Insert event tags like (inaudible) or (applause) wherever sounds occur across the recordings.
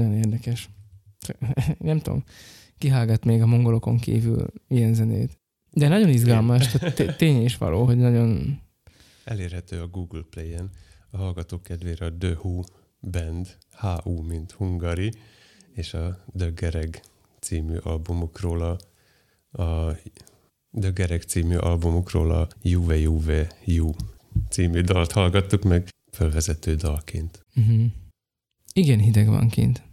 Nagyon érdekes. (laughs) Nem tudom, kihágat még a mongolokon kívül ilyen zenét. De nagyon izgalmas, tehát tény is való, hogy nagyon... Elérhető a Google Play-en a hallgatók kedvére a The Who Band, HU, mint Hungary, és a The Gereg című albumukról a, a The Gereg című albumukról a Juve Juve Ju című dalt hallgattuk meg fölvezető dalként. Uh-huh. Igen, hideg van kint.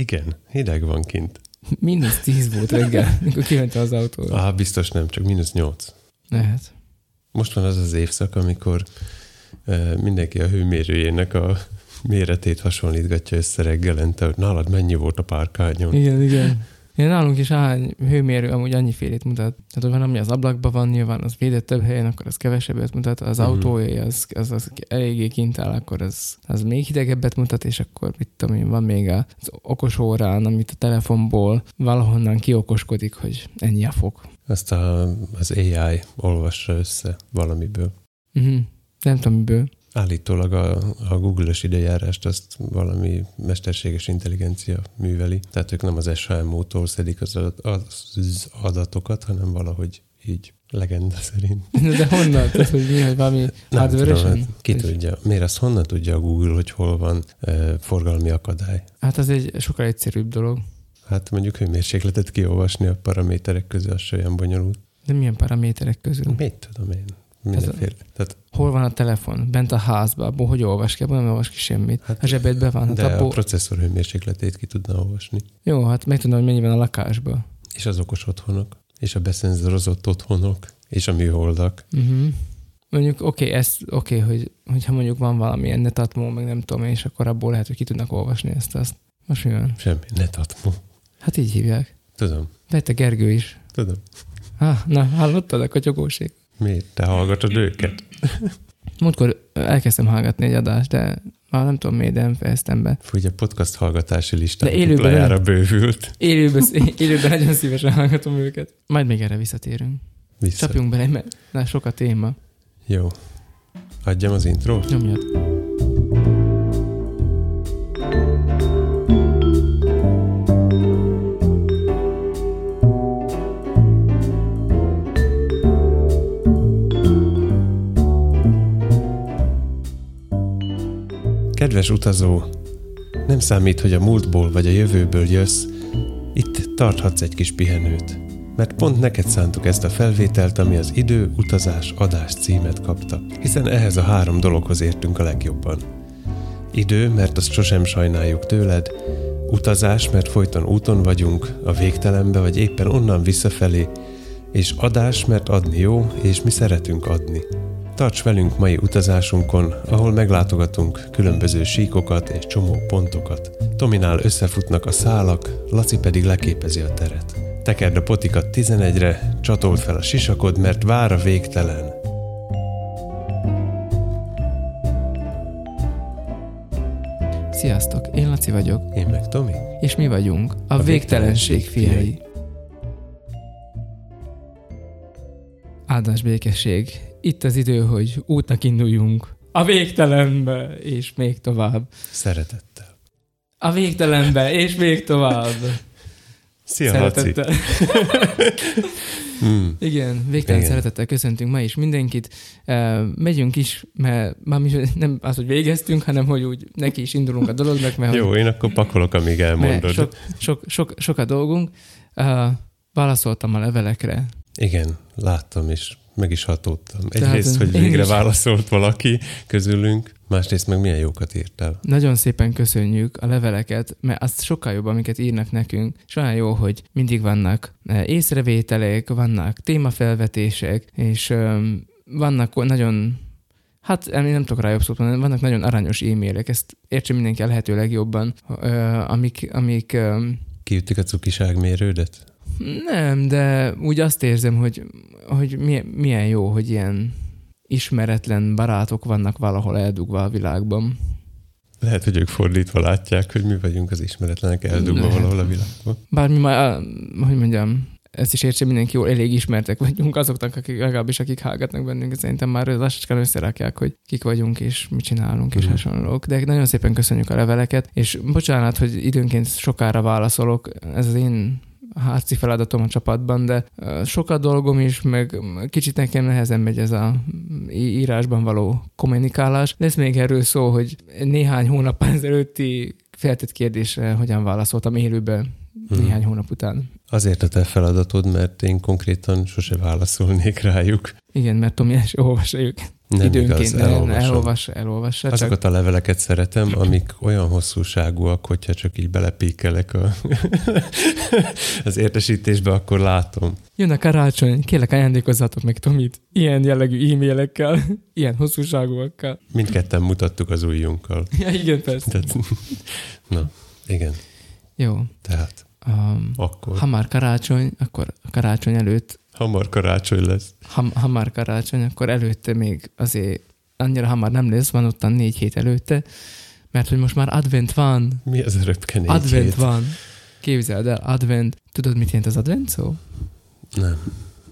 Igen, hideg van kint. Mínusz tíz volt reggel, (laughs) mikor kimentem az autóra. Ah, biztos nem, csak mínusz nyolc. Lehet. Most van az az évszak, amikor mindenki a hőmérőjének a méretét hasonlítgatja össze reggelente, hogy nálad mennyi volt a párkányon. Igen, igen. Nálunk is hány hőmérő amúgy annyi félét mutat. Tehát, van, ami az ablakban van, nyilván az védett több helyen, akkor az kevesebbet mutat. Az uh-huh. autója az, az, az, eléggé kint áll, akkor az, az még hidegebbet mutat, és akkor mit tudom én, van még az okos órán, amit a telefonból valahonnan kiokoskodik, hogy ennyi a fok. Azt a, az AI olvassa össze valamiből. Uh-huh. Nem tudom, miből. Állítólag a, a Google-ös időjárást azt valami mesterséges intelligencia műveli. Tehát ők nem az SHMO-tól szedik az, az adatokat, hanem valahogy így legenda szerint. (laughs) De honnan? Tehát, hogy mi, hogy valami hardware hát Ki tudja. Miért azt honnan tudja a Google, hogy hol van e, forgalmi akadály? Hát az egy sokkal egyszerűbb dolog. Hát mondjuk hőmérsékletet kiolvasni a paraméterek közül, az olyan bonyolult. De milyen paraméterek közül? Mit tudom én? Mindenféle. Tehát, hol van a telefon? Bent a házban, abból hogy olvas ki? Abból nem olvas ki semmit. Hát, a zsebedben van. Hát de abból... a processzor hőmérsékletét ki tudna olvasni. Jó, hát meg tudom, hogy mennyi van a lakásban. És az okos otthonok, és a beszenzorozott otthonok, és a műholdak. Uh-huh. Mondjuk oké, okay, ez oké, okay, hogy, hogyha mondjuk van valamilyen netatmó, meg nem tudom, és akkor abból lehet, hogy ki tudnak olvasni ezt azt. Most mi van? Semmi, netatmó. Hát így hívják. Tudom. De te Gergő is. Tudom. Ah, na, hallottad a kotyogóség? Miért? Te hallgatod őket? Múltkor elkezdtem hallgatni egy adást, de már nem tudom miért, de nem fejeztem be. Fúgy, a podcast hallgatási listán élőben, bővült. Élőben, élőben nagyon szívesen hallgatom őket. Majd még erre visszatérünk. Vissza. Csapjunk bele, mert na, sok a téma. Jó. Adjam az intro? Nyomjad. Kedves utazó, nem számít, hogy a múltból vagy a jövőből jössz, itt tarthatsz egy kis pihenőt, mert pont neked szántuk ezt a felvételt, ami az idő, utazás, adás címet kapta, hiszen ehhez a három dologhoz értünk a legjobban. Idő, mert azt sosem sajnáljuk tőled, utazás, mert folyton úton vagyunk, a végtelenbe vagy éppen onnan visszafelé, és adás, mert adni jó, és mi szeretünk adni. Tarts velünk mai utazásunkon, ahol meglátogatunk különböző síkokat és csomó pontokat. Tominál összefutnak a szálak, Laci pedig leképezi a teret. Tekerd a potikat 11-re, csatold fel a sisakod, mert vár a végtelen. Sziasztok, én Laci vagyok. Én meg Tomi. És mi vagyunk a, a végtelenség fiai. Áldás békesség itt az idő, hogy útnak induljunk a végtelenbe, és még tovább. Szeretettel. A végtelenbe, és még tovább. Szia, Szeretettel. (laughs) hmm. Igen, végtelen Igen. szeretettel köszöntünk ma is mindenkit. Uh, megyünk is, mert már nem az, hogy végeztünk, hanem hogy úgy neki is indulunk a dolognak. Mert, Jó, hogy, én akkor pakolok, amíg elmondod. Sok, sok, sok, sok a dolgunk. Uh, válaszoltam a levelekre. Igen, láttam, és meg is hatódtam. Egyrészt, hogy végre is. válaszolt valaki közülünk, másrészt meg milyen jókat írtál. Nagyon szépen köszönjük a leveleket, mert az sokkal jobb, amiket írnak nekünk, és olyan jó, hogy mindig vannak e, észrevételek, vannak témafelvetések, és vannak nagyon Hát én nem tudok rá jobb szót mondani, vannak nagyon aranyos e-mailek, ezt értse mindenki a lehető legjobban, amik... amik Kiütték a cukiságmérődet? Nem, de úgy azt érzem, hogy, hogy milyen, milyen jó, hogy ilyen ismeretlen barátok vannak valahol eldugva a világban. Lehet, hogy ők fordítva látják, hogy mi vagyunk az ismeretlenek eldugva Lehet. valahol a világban. Bár mi már, hogy mondjam, ezt is értse mindenki jól, elég ismertek vagyunk azoknak, akik legalábbis akik hallgatnak bennünk, szerintem már lassacskán összerakják, hogy kik vagyunk és mit csinálunk és Mhm. hasonlók. De nagyon szépen köszönjük a leveleket, és bocsánat, hogy időnként sokára válaszolok, ez az én házi feladatom a csapatban, de ö, sok a dolgom is, meg kicsit nekem nehezen megy ez a írásban való kommunikálás. Lesz még erről szó, hogy néhány hónap ezelőtti feltett kérdésre hogyan válaszoltam élőben Mhm. néhány hónap után. Azért a te feladatod, mert én konkrétan sose válaszolnék rájuk. Igen, mert Tomi el se olvassa őket. Nem Időnként igaz, nem, elolvasom. elolvassa, elolvassa. Csak Azokat a leveleket szeretem, amik olyan hosszúságúak, hogyha csak így belepékelek a (laughs) az értesítésbe, akkor látom. jön a karácsony, kérlek ajándékozzatok meg Tomit ilyen jellegű e-mailekkel, ilyen hosszúságúakkal. Mindketten mutattuk az ujjunkkal. Ja, igen, persze. Tehát, (laughs) na, igen. Jó. Tehát Um, akkor ha már karácsony, akkor karácsony előtt, hamar karácsony lesz. ha, ha már karácsony, akkor előtte még azért annyira hamar nem lesz, van ottan négy hét előtte, mert hogy most már advent van, Mi az a röpke négy advent hét? van. Képzeld el, advent. Tudod, mit jelent az advent szó? Nem.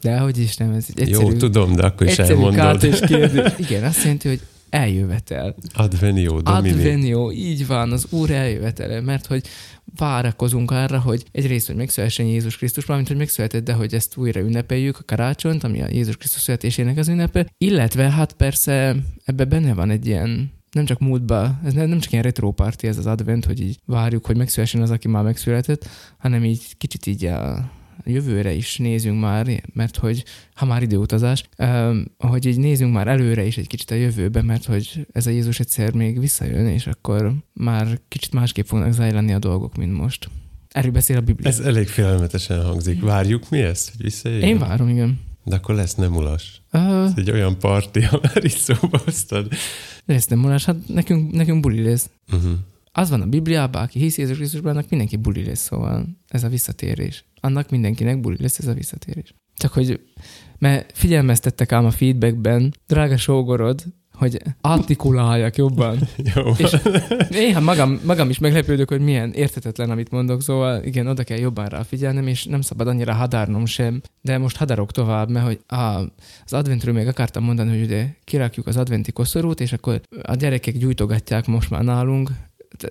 De hogy is nem, ez egy egyszerű, Jó, tudom, de akkor is elmondod. kártya (laughs) kérdés. Igen, azt jelenti, hogy eljövetel. Advenio Domini. Advenio, így van, az Úr eljövetele, mert hogy várakozunk arra, hogy egyrészt, hogy megszülessen Jézus Krisztus, valamint, hogy megszületett, de hogy ezt újra ünnepeljük, a karácsonyt, ami a Jézus Krisztus születésének az ünnepe, illetve hát persze ebbe benne van egy ilyen nem csak múltba, ez nem csak ilyen retro party ez az advent, hogy így várjuk, hogy megszülessen az, aki már megszületett, hanem így kicsit így a jövőre is nézünk már, mert hogy ha már időutazás, hogy így nézünk már előre is egy kicsit a jövőbe, mert hogy ez a Jézus egyszer még visszajön, és akkor már kicsit másképp fognak zajlani a dolgok, mint most. Erről beszél a Biblia. Ez elég félelmetesen hangzik. Várjuk mi ezt, hogy visszajöjjön? Én várom, igen. De akkor lesz nem ulas. Uh, Ez egy olyan parti, ha már itt szóba hoztad. lesz nem múlás, hát nekünk, nekünk buli lesz. Uh-huh. Az van a Bibliában, aki hisz Jézus Krisztusban, annak mindenki buli lesz, szóval ez a visszatérés. Annak mindenkinek buli lesz ez a visszatérés. Csak hogy, mert figyelmeztettek ám a feedbackben, drága sógorod, hogy artikuláljak jobban. (laughs) Jó. És néha magam, magam is meglepődök, hogy milyen értetetlen, amit mondok, szóval igen, oda kell jobban rá figyelnem, és nem szabad annyira hadárnom sem, de most hadarok tovább, mert hogy a, az adventről még akartam mondani, hogy ugye kirakjuk az adventi koszorút, és akkor a gyerekek gyújtogatják most már nálunk,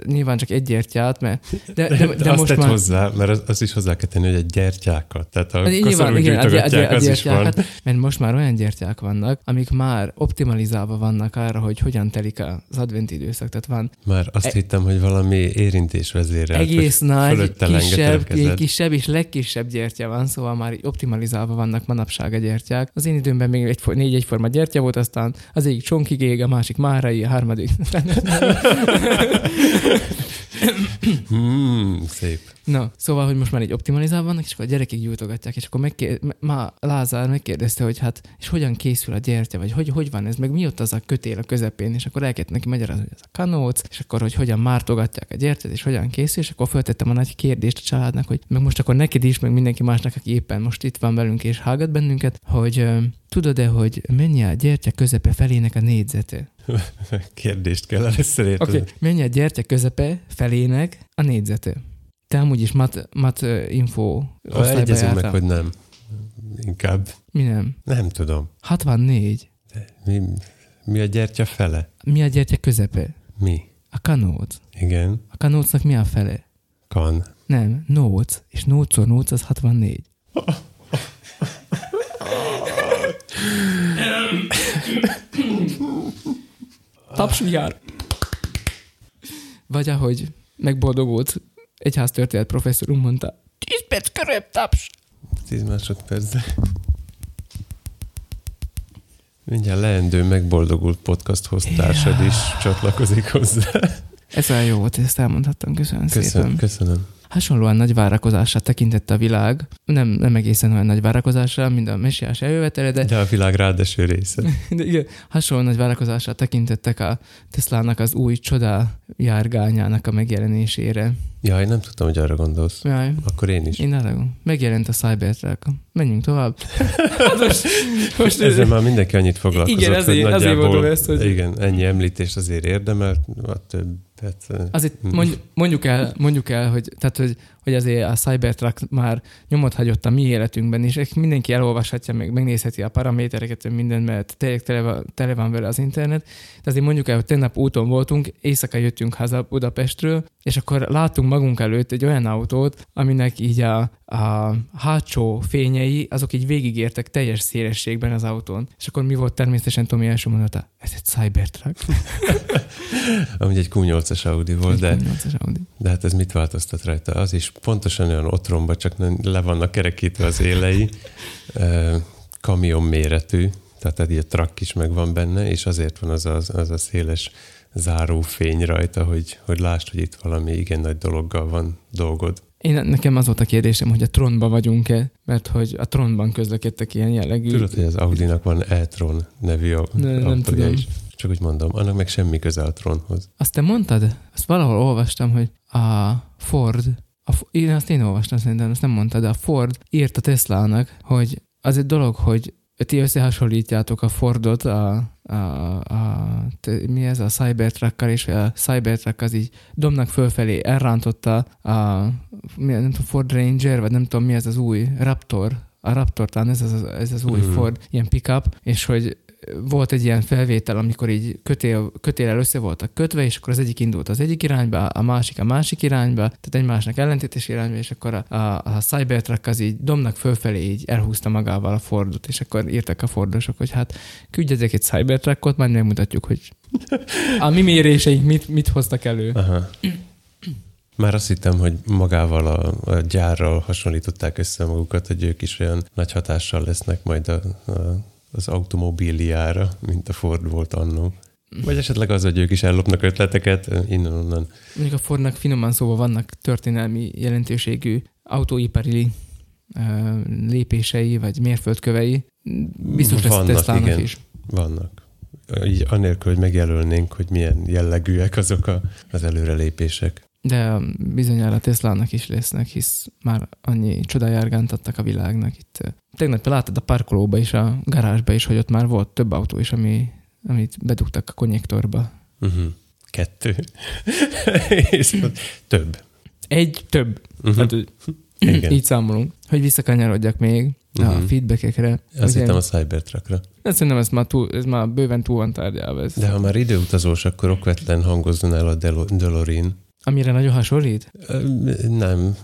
nyilván csak egy gyertyát, mert de, de, de, De azt most már... hozzá, mert az, az is hozzá kell tenni, hogy egy gyertyákat. Tehát a Hát Nyilván, igen, a, gy- a, gy- gyújtogatják, a az is van. gyertyákat, mert most már olyan gyertyák vannak, amik már optimalizálva vannak arra, hogy hogyan telik az adventi időszak. Tehát van Már azt E- hittem, hogy valami érintés vezérelt. egész nagy, kisebb, kisebb és legkisebb gyertya van, szóval már optimalizálva vannak manapság a gyertyák. Az én időmben még egy, négy egyforma gyertya volt, aztán az egyik csonkig ég, a másik márai, a harmadik. (laughs) (laughs) Hmm, szép. Na, szóval, hogy most már így optimalizálva vannak, és akkor a gyerekek gyújtogatják, és akkor megkér... ma Lázár megkérdezte, hogy hát, és hogyan készül a gyertya, vagy hogy, hogy van ez, meg mi ott az a kötél a közepén, és akkor el kellett neki magyarázni, hogy ez a kanóc, és akkor, hogy hogyan mártogatják a gyertyát, és hogyan készül, és akkor föltettem a nagy kérdést a családnak, hogy meg most akkor neked is, meg mindenki másnak, aki éppen most itt van velünk és hallgat bennünket, hogy tudod-e, hogy mennyi a gyertya közepe felének a négyzete? (laughs) Kérdést kell először Oké, érteni. okay. mennyi a gyertya közepe felének a négyzete? Te amúgy is mat, mat info osztályba Egyezünk meg, hogy nem. Inkább Mi nem? nem tudom. 64. Mi, mi a gyertya fele? Mi a gyertya közepe? Mi? A kanóc. Igen. A kanócnak mi a fele? Kan. Nem, nóc. És nócszor nóc az 64. Taps jár. Vagy ahogy megboldogult egyháztörténet professzorunk mondta, 10 perc körül taps. 10 másodperc. Mindjárt leendő megboldogult podcast hoztársad is csatlakozik hozzá. Ez olyan jó volt, ezt elmondhattam. Köszönöm, Köszönöm, szépen. köszönöm. Hasonlóan nagy várakozásra tekintette a világ, nem, nem egészen olyan nagy várakozásra, mint a messiás eljövetele, de, De a világ rádeső része. (laughs) de igen, hasonlóan nagy várakozásra tekintettek a Teslának az új csoda járgányának a megjelenésére. Jaj, nem tudtam, hogy arra gondolsz. Jaj, Akkor én is. én arra megjelent a Cybertruck. Menjünk tovább. Hát (laughs) most, most Ezzel már mindenki annyit foglalkozott, Igen, azért- hogy nagyjából, mondom ezt, hogy- Igen, ennyi említést azért érdemelt, a többet... eh, Azért mondj, mondjuk, el, mondjuk el, hogy, tehát, hogy, hogy azért a Cybertruck már nyomot hagyott a mi életünkben, és mindenki elolvashatja, meg megnézheti a paramétereket, minden, mert tele, van, tele van vele az internet. De azért mondjuk el, hogy tegnap úton voltunk, éjszaka jöttünk haza Budapestről, és akkor láttunk magunk előtt egy olyan autót, aminek így a, a hátsó fényei, azok így végigértek teljes szélességben az autón. És akkor mi volt természetesen Tomi első mondata? Ez egy Cybertruck. (laughs) Amúgy egy Q8-as Audi volt, de, Q8-as Audi. de hát ez mit változtat rajta? Az is pontosan olyan otromba, csak le vannak kerekítve az élei, kamion méretű, tehát egy trak is megvan benne, és azért van az a, az a széles záró fény rajta, hogy, hogy lásd, hogy itt valami igen nagy dologgal van dolgod. Én, nekem az volt a kérdésem, hogy a tronban vagyunk-e, mert hogy a tronban közlekedtek ilyen jellegű. Tudod, hogy az Audinak van e-tron nevű a ne, nem tudom. is. Csak úgy mondom, annak meg semmi köze a tronhoz. Azt te mondtad? Azt valahol olvastam, hogy a Ford, a, én azt én olvastam szerintem, azt nem mondtad, de a Ford írt a Teslának, hogy az egy dolog, hogy ti összehasonlítjátok a Fordot a, a, a te, mi ez a Cybertruck-kal, és a Cybertruck az így domnak fölfelé elrántotta a mi, nem tudom, Ford Ranger, vagy nem tudom mi ez az új Raptor, a Raptor talán ez az, ez az új mm. Ford, ilyen pickup, és hogy volt egy ilyen felvétel, amikor így kötél, kötélel össze voltak kötve, és akkor az egyik indult az egyik irányba, a másik a másik irányba, tehát egymásnak ellentétes irányba, és akkor a, a, a Cybertruck az így domnak fölfelé így elhúzta magával a Fordot, és akkor írtak a Fordosok, hogy hát küldjetek egy Cybertruckot, majd megmutatjuk, hogy a mi méréseink mit, mit hoztak elő. Aha. Már azt hittem, hogy magával a, a gyárral hasonlították össze magukat, hogy ők is olyan nagy hatással lesznek majd a, a az automobiliára, mint a Ford volt annó. Vagy esetleg az, hogy ők is ellopnak ötleteket innen-onnan. Mondjuk a Fordnak finoman szóval vannak történelmi jelentőségű autóipari uh, lépései, vagy mérföldkövei. Biztos lesz Teslának igen, is. Vannak. Így anélkül, hogy megjelölnénk, hogy milyen jellegűek azok a, az előrelépések. De bizonyára Teslának is lesznek, hisz már annyi csodájárgánt adtak a világnak. Itt tegnap láttad a parkolóba is, a garázsba is, hogy ott már volt több autó is, ami, amit bedugtak a konnektorba. Uh-huh. Kettő. (laughs) És több. Egy több. Uh-huh. Hát, Igen. Így számolunk. Hogy visszakanyarodjak még uh-huh. a mhm. feedbackekre. Azt hittem a Cybertruckra. De szerintem ez már, túl, ez már bőven túl van tárgyalva. Ez. De ha már időutazós, akkor okvetlen hangozzon el a DeLorean. Amire nagyon hasonlít? Nem.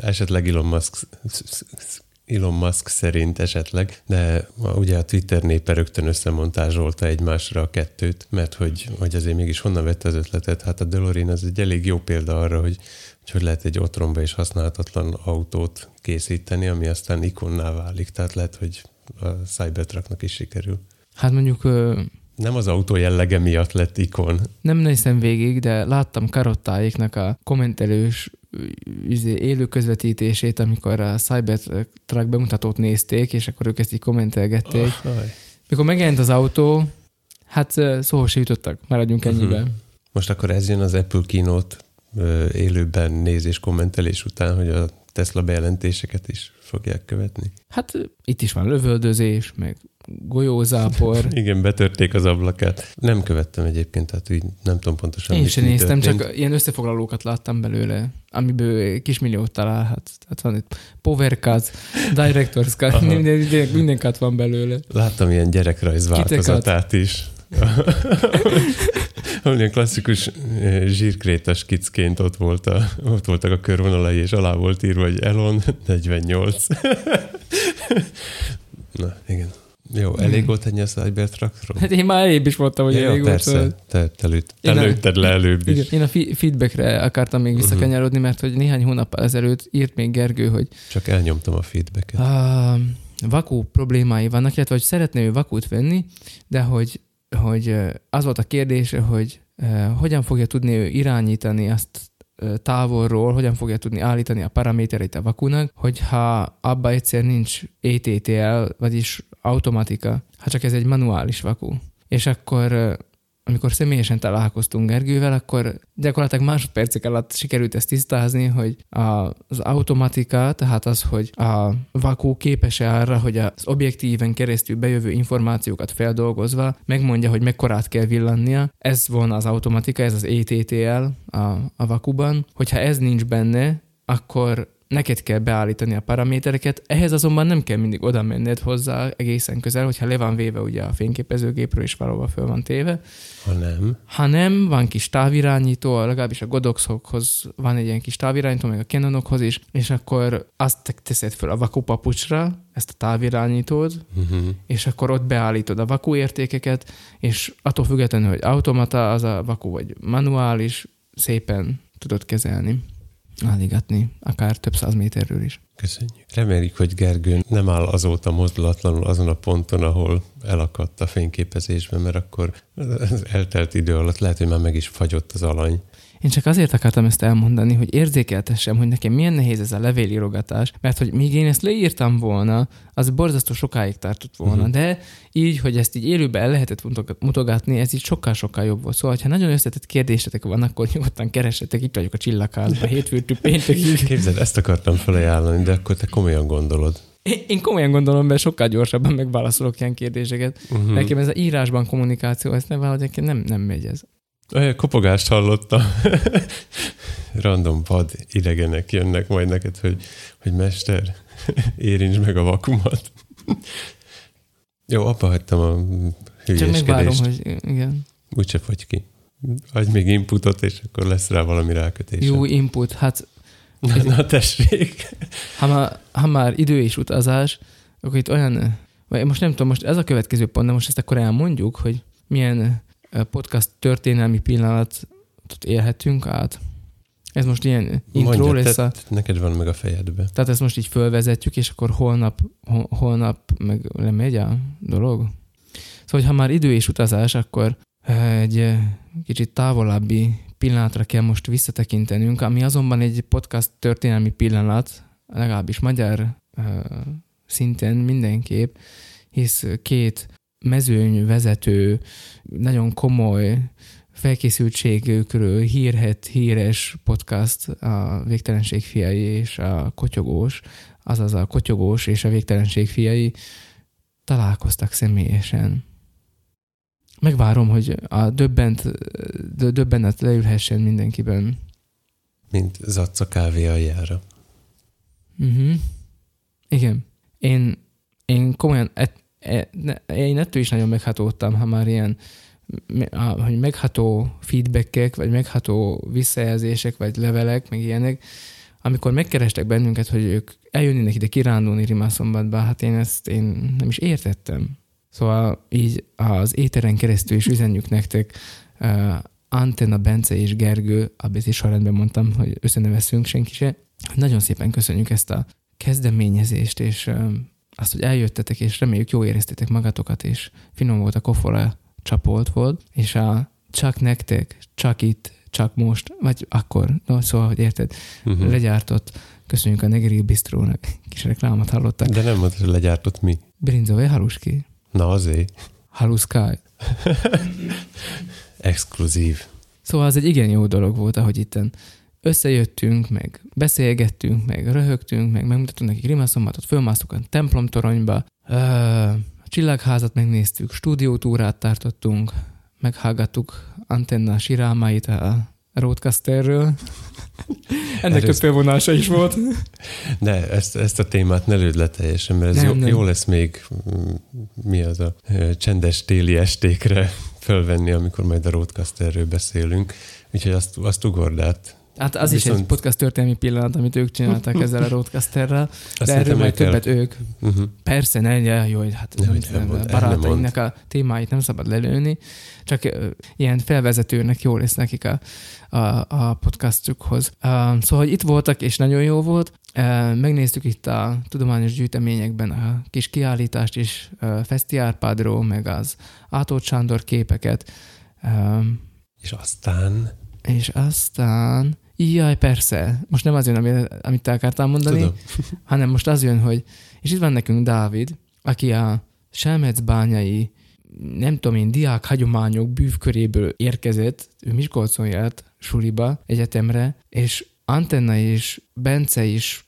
Esetleg Elon Musk Elon Musk szerint esetleg, de ugye a Twitter népe rögtön összemontázsolta egymásra a kettőt, mert hogy, hogy azért mégis honnan vette az ötletet. Hát a DeLorean az egy elég jó példa arra, hogy hogy, hogy lehet egy otromba és használhatatlan autót készíteni, ami aztán ikonná válik. Tehát lehet, hogy a Cybertrucknak is sikerül. Hát mondjuk nem az autó jellege miatt lett ikon. Nem néztem végig, de láttam karottáiknak a kommentelős izé, élő közvetítését, amikor a Cybertruck bemutatót nézték, és akkor ők ezt így kommentelgették. Oh, Mikor megjelent az autó, hát se jutottak, maradjunk ennyiben. Uh-huh. Most akkor ez jön az Apple kínót élőben nézés, kommentelés után, hogy a Tesla bejelentéseket is fogják követni. Hát itt is van lövöldözés, meg golyózápor. (laughs) Igen, betörték az ablakát. Nem követtem egyébként, tehát úgy nem tudom pontosan. Én sem néztem, történt. csak ilyen összefoglalókat láttam belőle, amiből kismilliót találhat. Tehát van itt Power Cuts, Director's Cut, (laughs) minden, minden, minden cut van belőle. Láttam ilyen gyerekrajz változatát is. (laughs) Olyan klasszikus eh, zsírkrétas kicként ott, volt a, ott voltak a körvonalai, és alá volt írva, hogy Elon 48. Na, igen. Jó, elég volt ennyi a Cybertruckról? Hát én már elébb is mondtam, hogy ja, elég persze, volt. Persze, te, te, te lőtted le előbb is. Igen, én a feedbackre akartam még visszakanyarodni, mert hogy néhány hónap ezelőtt írt még Gergő, hogy... Csak elnyomtam a feedbacket. A vakú problémái vannak, illetve hogy szeretné ő vakút venni, de hogy, hogy az volt a kérdése, hogy hogyan fogja tudni ő irányítani azt távolról, hogyan fogja tudni állítani a paramétereit a vakunak, hogyha abba egyszer nincs ETTL, vagyis automatika, ha csak ez egy manuális vakú. És akkor amikor személyesen találkoztunk Gergővel, akkor gyakorlatilag másodpercek alatt sikerült ezt tisztázni, hogy az automatika, tehát az, hogy a vakú képes-e arra, hogy az objektíven keresztül bejövő információkat feldolgozva megmondja, hogy mekkorát kell villannia. Ez volna az automatika, ez az ETTL a, a vakuban. Hogyha ez nincs benne, akkor neked kell beállítani a paramétereket, ehhez azonban nem kell mindig oda menned hozzá egészen közel, hogyha le van véve ugye a fényképezőgépről, és valóban föl van téve. Ha nem. Ha nem, van kis távirányító, legalábbis a Godoxokhoz van egy ilyen kis távirányító, meg a Canonokhoz is, és akkor azt teszed föl a vakupapucsra, ezt a távirányítót, Uh-huh. és akkor ott beállítod a vaku értékeket, és attól függetlenül, hogy automata az a vaku, vagy manuális, szépen tudod kezelni, állígatni, akár több száz méterről is. Köszönjük. Reméljük, hogy Gergő nem áll azóta mozdulatlanul azon a ponton, ahol elakadt a fényképezésben, mert akkor az eltelt idő alatt lehet, hogy már meg is fagyott az alany. Én csak azért akartam ezt elmondani, hogy érzékeltessem, hogy nekem milyen nehéz ez a levélírogatás, mert hogy míg én ezt leírtam volna, az borzasztó sokáig tartott volna, uh-huh. de így, hogy ezt így élőben el lehetett mutogat- mutogatni, ez így sokkal-sokkal jobb volt. Szóval, ha nagyon összetett kérdésetek van, akkor nyugodtan keressetek, itt vagyok a csillagházban, (laughs) hétfőtől péntekig. Képzeld, ezt akartam felajánlani, de akkor te komolyan gondolod. Én, komolyan gondolom, mert sokkal gyorsabban megválaszolok ilyen kérdéseket. Uh-huh. Nekem ez a írásban kommunikáció, ez nem valahogy nem, nem megy ez. Olyan kopogást hallottam. (laughs) Random vad idegenek jönnek majd neked, hogy, hogy mester, (laughs) érints meg a vakumat. (laughs) Jó, abba hagytam a Csak megvárom, hülyéskedést. hogy igen. Úgyse fogy ki. Adj még inputot, és akkor lesz rá valami rákötés. Jó input, hát Na, na tessék. ha már, ha már idő és utazás, akkor itt olyan, vagy most nem tudom, most ez a következő pont, de most ezt akkor elmondjuk, hogy milyen podcast történelmi pillanatot élhetünk át. Ez most ilyen intro Mondja, lesz te, a... te, neked van meg a fejedbe. Tehát ezt most így fölvezetjük, és akkor holnap, hol, holnap meg lemegy a dolog. Szóval, ha már idő és utazás, akkor egy kicsit távolabbi pillanatra kell most visszatekintenünk, ami azonban egy podcast történelmi pillanat, legalábbis magyar uh, szinten mindenképp, hisz két mezőnyvezető, nagyon komoly felkészültségükről hírhet, híres podcast a Végtelenség fiai és a Kotyogós, azaz a Kotyogós és a Végtelenség fiai találkoztak személyesen. Megvárom, hogy a döbbent, dö- döbbenet leülhessen mindenkiben. Mint zacca kávé aljára. Uh-huh. Igen. Én, én komolyan, et, e, ne, én ettől is nagyon meghatódtam, ha már ilyen hogy megható feedbackek, vagy megható visszajelzések, vagy levelek, meg ilyenek, amikor megkerestek bennünket, hogy ők eljönnének ide kirándulni Rimaszombatba, hát én ezt én nem is értettem. Szóval így az éteren keresztül is üzenjük nektek, uh, Antenna, Bence és Gergő, ABC sorrendben mondtam, hogy összeneveszünk senki se. Nagyon szépen köszönjük ezt a kezdeményezést, és uh, azt, hogy eljöttetek, és reméljük jó éreztétek magatokat, és finom volt a kofora, csapolt volt, és a csak nektek, csak itt, csak most, vagy akkor, no, szóval, hogy érted, Uh-huh. legyártott, köszönjük a Negri Bistrónak, kis reklámot hallottak. De nem mondtad, hogy legyártott mi. Brinzové haluski, Na azért. haluszkáj. (laughs) Exkluzív. Szóval az egy igen jó dolog volt, ahogy itten összejöttünk, meg beszélgettünk, meg röhögtünk, meg megmutattunk nekik rimaszombatot, fölmásztuk a templomtoronyba, ö, a csillagházat megnéztük, stúdiótúrát tartottunk, meghallgattuk Antenna sirámáit a Roadcasterről. (laughs) Ennek több felvonása is volt. (laughs) De ezt, ezt a témát ne lőd le teljesen, mert ez Nem, jó, nem. jó lesz még, mm, mi az a csendes téli estékre (laughs) fölvenni, amikor majd a Roadcasterről beszélünk. Úgyhogy azt, azt ugord át. Hát az is egy Viszont- podcast történelmi pillanat, amit ők csináltak ezzel a Roadcasterrel, Azt de erről szerintem majd el kell- többet ők. Uh-huh. Persze, ne, ne, jó, hát Nem, nem, nem mond, barátainknak a témáit nem szabad lelőni, csak ö, ilyen felvezetőnek jó lesz nekik a, a, a podcastjukhoz. Uh, szóval hogy itt voltak, és nagyon jó volt. Uh, megnéztük itt a tudományos gyűjteményekben a kis kiállítást is, uh, Feszti Árpádról, meg az Átót Sándor képeket, um, És aztán... és aztán Jaj, persze. Most nem az jön, amit, amit te akartál mondani, Tudom. (laughs) hanem most az jön, hogy és itt van nekünk Dávid, aki a Selmecbányai nem tudom én, diák hagyományok bűvköréből érkezett, ő Miskolcon járt suliba, egyetemre, és Antenna és Bence is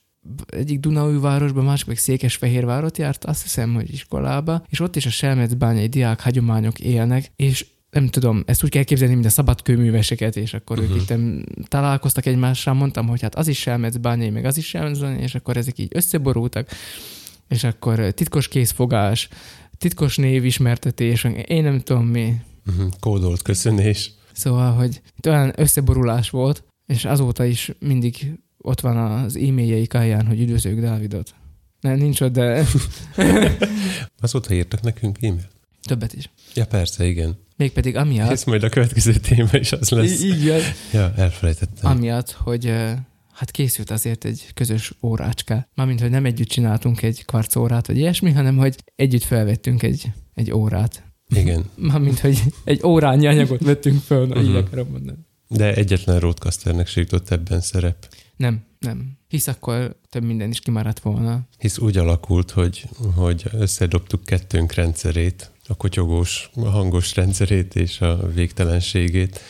egyik Dunaújvárosban, másik meg Székesfehérvárot járt, azt hiszem, hogy iskolába, és ott is a Selmecbányai diák hagyományok élnek, és nem tudom, ezt úgy kell képzelni, mint a szabadkőműveseket, és akkor uh-huh. ők Mhm. itt találkoztak egymással, mondtam, hogy hát az is elmetsz bányai, meg az is elmetsz és akkor ezek így összeborultak, és akkor titkos készfogás, titkos névismertetés, én nem tudom mi. Uh-huh. Kódolt köszönés. Szóval, hogy itt olyan összeborulás volt, és azóta is mindig ott van az e-mailjeik alján, hogy üdvözlők Dávidot. Nem, nincs ott, de (laughs) Azóta írtak nekünk e-mail. többet is. Ja, persze, igen. Mégpedig amiatt, Ez majd a következő téma is az lesz. van, Ja, elfelejtettem. amiatt, hogy hát készült azért egy közös órácska. Mármint, hogy nem együtt csináltunk egy kvarc órát, vagy ilyesmi, hanem, hogy együtt felvettünk egy, egy órát. Igen. Mármint, hogy egy órányi anyagot vettünk föl, na, így Mhm. akarom mondani. De egyetlen Roadcasternek se jutott ebben szerep. Nem, nem. Hisz akkor több minden is kimaradt volna. Hisz úgy alakult, hogy, hogy összedobtuk kettőnk rendszerét, a kotyogós, a hangos rendszerét és a végtelenségét,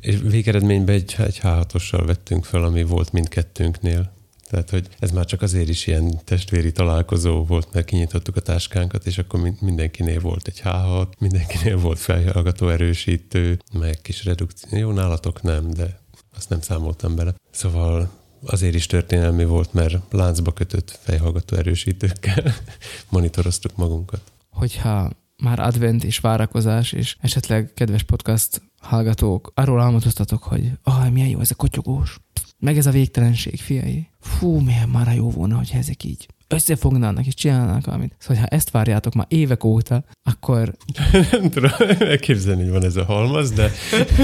és végeredményben egy, egy H6-ossal vettünk fel, ami volt mindkettőnknél. Tehát, hogy ez már csak azért is ilyen testvéri találkozó volt, mert kinyitottuk a táskánkat, és akkor min- mindenkinél volt egy H6, mindenkinél volt felhallgató erősítő, meg kis redukció. Jó, nálatok nem, de azt nem számoltam bele. Szóval azért is történelmi volt, mert láncba kötött fejhallgató erősítőkkel (laughs) monitoroztuk magunkat. Hogyha már advent és várakozás, és esetleg kedves podcast hallgatók, arról álmodoztatok, hogy ah, milyen jó ez a kotyogós, meg ez a végtelenség, fiai. Fú, milyen már jó volna, hogy ezek így összefognának és csinálnak valamit. Szóval, ha ezt várjátok már évek óta, akkor (laughs) Nem tudom elképzelni, hogy van ez a halmaz, de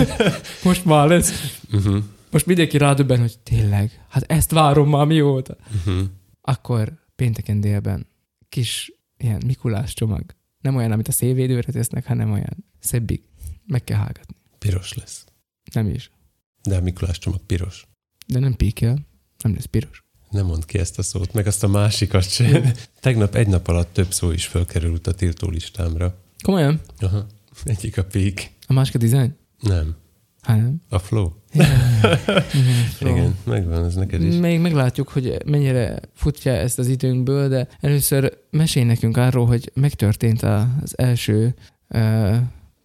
(laughs) most már lesz. uh-huh, Most mindenki rádöbben, hogy tényleg, hát ezt várom már mióta. uh-huh. Akkor pénteken délben kis ilyen Mikulás csomag. Nem olyan, amit a szélvédőre tesznek, hanem olyan szebbik. Meg kell hallgatni. piros lesz. Nem is. De a Mikulás csomag piros. De nem píkel, nem lesz piros. Nem mond ki ezt a szót, meg azt a másikat sem. Tegnap egy nap alatt több szó is felkerült a tiltó listámra. Komolyan? Aha. Egyik a pék. A másik a design? Nem. Hát nem. A flow. (laughs) Igen, megvan ez neked is. Még meglátjuk, hogy mennyire futja ezt az időnkből, de először mesélj nekünk arról, hogy megtörtént az első uh,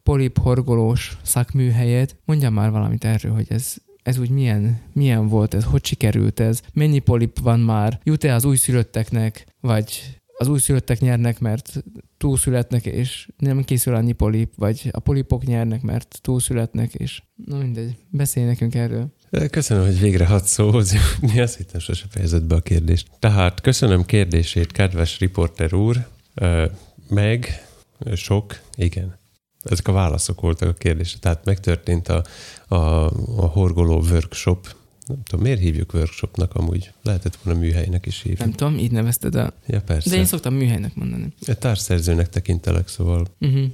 polip horgolós szakműhelyed. Mondjam már valamit erről, hogy ez, ez úgy milyen, milyen volt ez, hogy sikerült ez, mennyi polip van már, jut-e az újszülötteknek, vagy az újszülöttek nyernek, mert túlszületnek, és nem készül annyi polip, vagy a polipok nyernek, mert túlszületnek, és na mindegy, beszélj nekünk erről. Köszönöm, hogy végre hat szóhoz jutni. Azt hittem, sose fejezett be a kérdést. Tehát köszönöm kérdését, kedves riporter úr. Meg, sok, igen. Ezek a válaszok voltak a kérdésre. Tehát megtörtént a, a, a horgoló workshop. Nem tudom, miért hívjuk workshopnak amúgy? Lehetett volna műhelynek is hívni. Nem tudom, így nevezted el. Ja, persze. De én szoktam műhelynek mondani. Egy társszerzőnek tekintelek, szóval Uh-huh.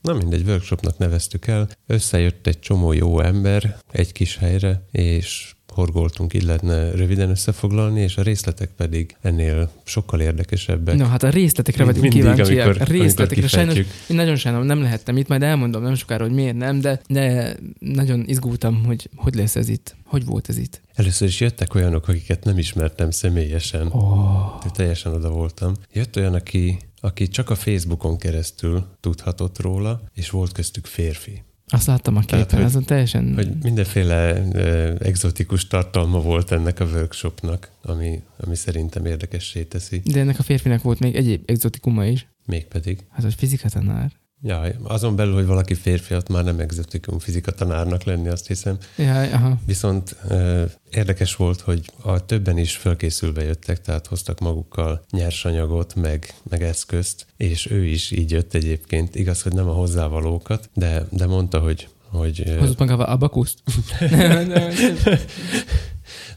Na mindegy, workshopnak neveztük el. Összejött egy csomó jó ember egy kis helyre, és horgoltunk, így lehetne röviden összefoglalni, és a részletek pedig ennél sokkal érdekesebbek. No, hát a részletekre vagyunk mindig, kíváncsiak. amikor- a részletekre. amikor Sajnos én nagyon sajnálom, nem lehettem itt, majd elmondom nem sokára, hogy miért nem, de, de nagyon izgultam, hogy hogy lesz ez itt. Hogy volt ez itt? Először is jöttek olyanok, akiket nem ismertem személyesen. Oh. Teljesen oda voltam. Jött olyan, aki, aki csak a Facebookon keresztül tudhatott róla, és volt köztük férfi. Azt láttam a képen, hogy- azon teljesen... Hogy mindenféle ö, egzotikus tartalma volt ennek a workshopnak, ami, ami szerintem érdekessé teszi. De ennek a férfinek volt még egyéb exotikuma is. Mégpedig. Hát, hogy fizika tanár. Ja, azon belül, hogy valaki férfi, ott már nem egzotikum fizika tanárnak lenni, azt hiszem. Ja, aha. Viszont ö, érdekes volt, hogy a többen is fölkészülve jöttek, tehát hoztak magukkal nyersanyagot, meg, meg eszközt, és ő is így jött egyébként. Igaz, hogy nem a hozzávalókat, de, de mondta, hogy hogy Hozott magával abakuszt? (laughs)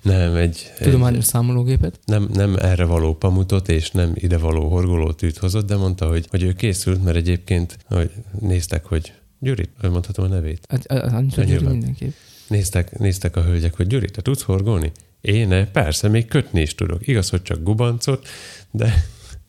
nem, egy, egy Tudományos számológépet? nem, nem erre való pamutot és nem ide való horgolótűt hozott, de mondta, hogy, hogy ő készült, mert egyébként hogy néztek, hogy Gyuri, mondhatom a nevét. Hát, az annyit Ja, Gyuri nyilván. mindenképp. Néztek, néztek a hölgyek, hogy Gyuri, te tudsz horgolni? Én persze, még kötni is tudok. Igaz, hogy csak gubancot, de...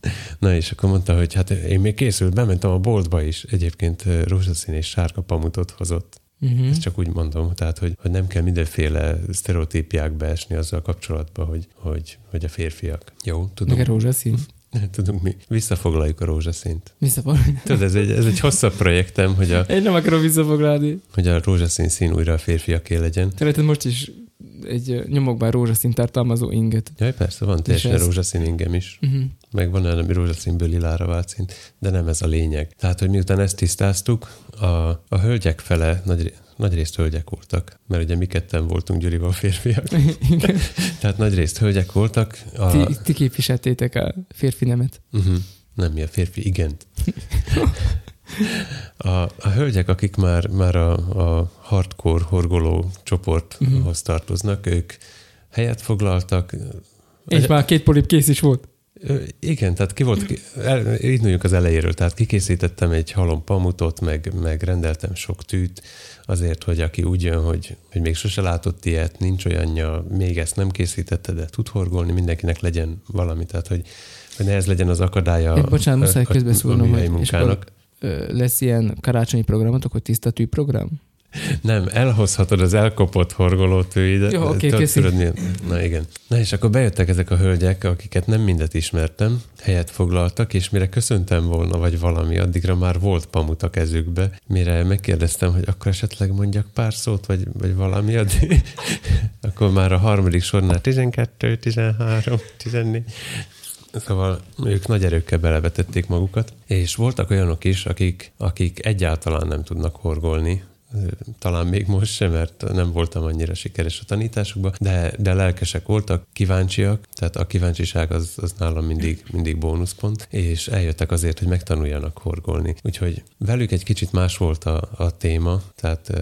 (laughs) Na és akkor mondta, hogy hát én még készült, bementem a boltba is. Egyébként rózsaszín és sárga pamutot hozott. Uh-huh. Ezt csak úgy mondom, tehát, hogy, hogy nem kell mindenféle sztereotípiákba esni azzal kapcsolatban, hogy, hogy, hogy a férfiak. Jó, tudom. Meg a rózsaszín. Nem tudunk mi. Visszafoglaljuk a rózsaszínt. Visszafoglalni. Tudod, ez egy, ez egy hosszabb projektem, hogy a, Én nem akarom visszafoglalni. hogy a rózsaszín szín újra a férfiaké legyen. Szereted most is egy nyomokban rózsaszín tartalmazó inget. Jaj, persze, van teljesen ez- rózsaszín ingem is. Uh-huh. meg van olyan, ami rózsaszínből lilára vált szint, de nem ez a lényeg. Tehát, hogy miután ezt tisztáztuk, a, a hölgyek fele nagy, nagy részt hölgyek voltak, mert ugye mi ketten voltunk Gyurival férfiak, (laughs) Igen. tehát nagy részt hölgyek voltak. A, Ti, ti képviseltétek a férfi nemet. uh-huh, nem mi a férfi, igent. (laughs) A, a hölgyek, akik már, már a, a hardcore horgoló csoporthoz Mhm. uh-huh. tartoznak, ők helyet foglaltak, És már két polip kész is volt. Igen, tehát ki volt, ki- el, az elejéről, tehát kikészítettem egy halom pamutot, meg, meg rendeltem sok tűt, azért, hogy aki úgy jön, hogy, hogy még sose látott ilyet, nincs olyanja, még ezt nem készítette, de tud horgolni, mindenkinek legyen valami, tehát hogy, hogy ne ez legyen az akadálya Én bocsánat, a- muszáj műhelyi hogy- és Lesz ilyen karácsonyi programotok, hogy tiszta tű program? Nem, elhozhatod az elkopott horgolótőidet. Jó, oké, tudod, milyen- Na igen. Na és akkor bejöttek ezek a hölgyek, akiket nem mindet ismertem, helyet foglaltak, és mire köszöntem volna, vagy valami, addigra már volt pamut a kezükbe. Mire megkérdeztem, hogy akkor esetleg mondjak pár szót, vagy, vagy valami, addig, (laughs) akkor már a harmadik sornál 12, 13, 14, Szóval ők nagy erőkkel belevetették magukat, és voltak olyanok is, akik, akik egyáltalán nem tudnak horgolni, talán még most sem, mert nem voltam annyira sikeres a tanításukban, de, de lelkesek voltak, kíváncsiak, tehát a kíváncsiság az, az nálam mindig, mindig bónuszpont, és eljöttek azért, hogy megtanuljanak horgolni. Úgyhogy velük egy kicsit más volt a, a téma, tehát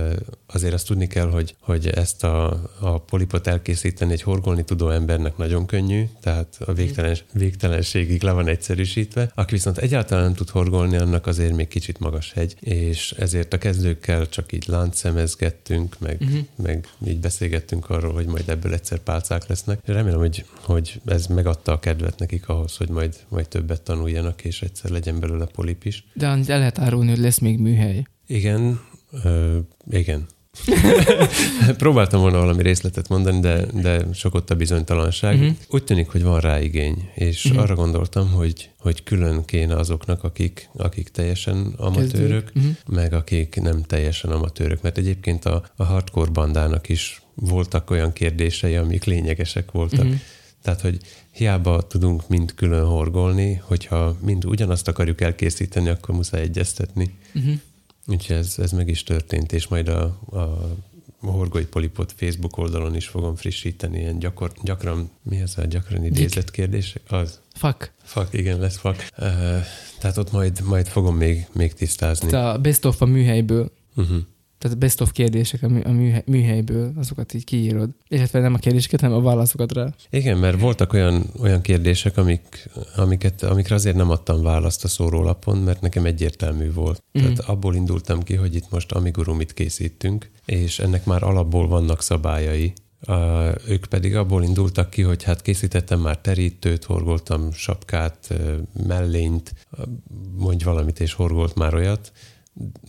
azért azt tudni kell, hogy, hogy ezt a, a polipot elkészíteni egy horgolni tudó embernek nagyon könnyű, tehát a végtelen, végtelenségig le van egyszerűsítve. Aki viszont egyáltalán nem tud horgolni, annak azért még kicsit magas hegy, és ezért a kezdőkkel csak így láncszemezgettünk, meg, uh-huh. meg így beszélgettünk arról, hogy majd ebből egyszer pálcák lesznek. Remélem, hogy, hogy ez megadta a kedvet nekik ahhoz, hogy majd, majd többet tanuljanak, és egyszer legyen belőle polip is. De el lehet árulni, hogy lesz még műhely. Igen, ö, igen. (laughs) Próbáltam volna valami részletet mondani, de, de sok ott a bizonytalanság. Uh-huh. Úgy tűnik, hogy van rá igény, és uh-huh. arra gondoltam, hogy, hogy külön kéne azoknak, akik, akik teljesen amatőrök. Mhm. meg akik nem teljesen amatőrök. Mert egyébként a, a hardcore bandának is voltak olyan kérdései, amik lényegesek voltak. Mhm. Tehát, hogy hiába tudunk mind külön horgolni, hogyha mind ugyanazt akarjuk elkészíteni, akkor muszáj egyeztetni. Mhm. Úgyhogy ez, ez meg is történt, és majd a, a Horgoi Polipot Facebook oldalon is fogom frissíteni, ilyen gyakor, gyakran, mi az a gyakran idézett kérdések? Az. Fuck. Fuck, igen, lesz fuck. Uh, tehát ott majd, majd fogom még, még tisztázni. Tehát a best of a műhelyből, Uh-huh. Tehát best of kérdések a, mű, a műhely, műhelyből, azokat így kiírod. Illetve nem a kérdéseket, hanem a válaszokat rá. Igen, mert voltak olyan, olyan kérdések, amik, amiket, amikre azért nem adtam választ a szórólapon, mert nekem egyértelmű volt. Mm. Tehát abból indultam ki, hogy itt most amigurumit készítünk, és ennek már alapból vannak szabályai. Uh, ők pedig abból indultak ki, hogy hát készítettem már terítőt, horgoltam sapkát, mellényt, mondj valamit, és horgolt már olyat,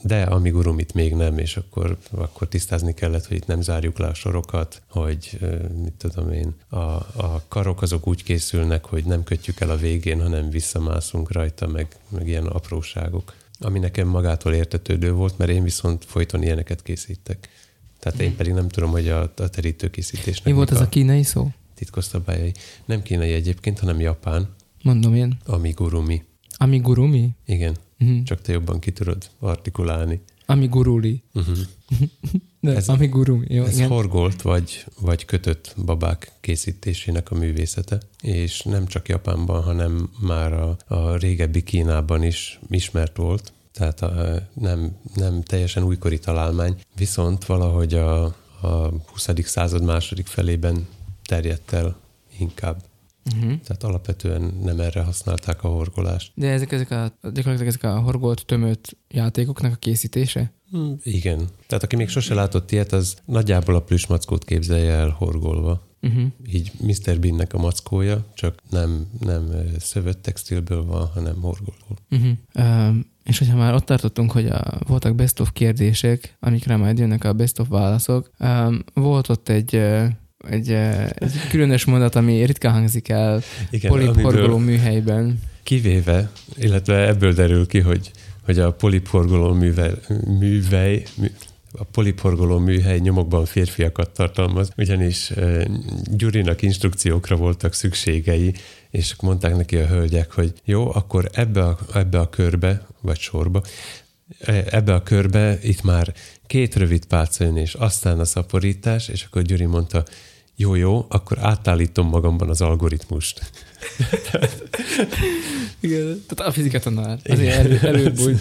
de amigurumit még nem, és akkor, akkor tisztázni kellett, hogy itt nem zárjuk le a sorokat, hogy mit tudom én, a, a karok azok úgy készülnek, hogy nem kötjük el a végén, hanem visszamászunk rajta, meg, meg ilyen apróságok. Ami nekem magától értetődő volt, mert én viszont folyton ilyeneket készítek. Tehát én pedig nem tudom, hogy a, a terítőkészítésnek Mi volt az a kínai szó? titkos szabályai. Nem kínai egyébként, hanem japán, Mondom én. amigurumi. Amigurumi? Igen, Mhm. csak te jobban ki tudod artikulálni. Amiguruli. Uh-huh. (laughs) De Ez- ez, amigurumi. Jó, Ez igen. horgolt vagy, vagy kötött babák készítésének a művészete, és nem csak Japánban, hanem már a, a régebbi Kínában is ismert volt, tehát a, nem, nem teljesen újkori találmány, viszont valahogy a, a 20. század második felében terjedt el inkább. Uh-huh. Tehát alapvetően nem erre használták a horgolást. De ezek, ezek a, gyakorlatilag ezek a horgolt, tömött játékoknak a készítése? Hmm, igen. Tehát aki még sose látott ilyet, az nagyjából a plüsmackót képzelje el horgolva. Uh-huh. így Mr. Beannek a mackója, csak nem, nem szövött textilből van, hanem horgolból. Uh-huh. Um, és hogyha már ott tartottunk, hogy a, voltak best of kérdések, amikre majd jönnek a best of válaszok, um, volt ott egy, uh, egy, egy különös mondat, ami ritkán hangzik el Igen, poliporgoló műhelyben. Kivéve, illetve ebből derül ki, hogy, hogy a poliporgoló művel, művej, mű, a poliporgoló műhely nyomokban férfiakat tartalmaz, ugyanis uh, Gyurinak instrukciókra voltak szükségei, és mondták neki a hölgyek, hogy jó, akkor ebbe a, ebbe a körbe, vagy sorba, e, ebbe a körbe itt már két rövid pálca jön, és aztán a szaporítás, és akkor Gyuri mondta, jó, jó, akkor átállítom magamban az algoritmust. (laughs) Igen, tehát a fizika tanár. Azért elő, előbb (laughs)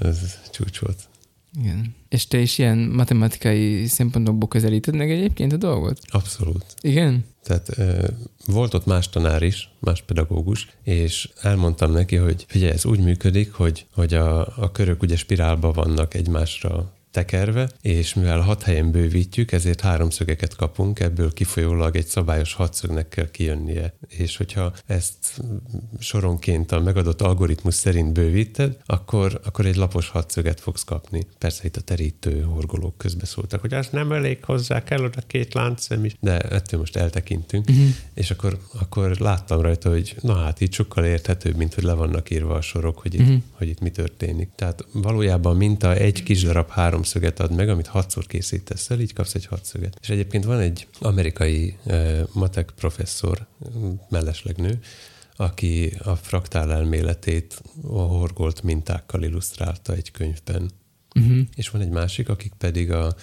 Ez csúcs volt. Igen. És te is ilyen matematikai szempontokból közelíted meg egyébként a dolgot? Abszolút. Igen? Tehát e, volt ott más tanár is, más pedagógus, és elmondtam neki, hogy figyelj, ez úgy működik, hogy, hogy a, a körök ugye spirálba vannak egymásra tekerve, és mivel hat helyen bővítjük, ezért háromszögeket kapunk, ebből kifolyólag egy szabályos hatszögnek kell kijönnie. És hogyha ezt soronként a megadott algoritmus szerint bővíted, akkor, akkor egy lapos hatszöget fogsz kapni. Persze itt a terítő horgolók közbeszóltak, hogy az nem elég hozzá, kell oda két láncszem is, de ettől most eltekintünk. Uh-huh. És akkor, akkor láttam rajta, hogy na hát itt sokkal érthetőbb, mint hogy le vannak írva a sorok, hogy itt, uh-huh. hogy itt mi történik. Tehát valójában minta egy kis darab három háromszöget ad meg, amit hatszor készítesz el, így kapsz egy hatszöget. És egyébként van egy amerikai uh, matek professzor, mellesleg nő, aki a fraktál elméletét a horgolt mintákkal illusztrálta egy könyvben. Uh-huh. És van egy másik, akik pedig a,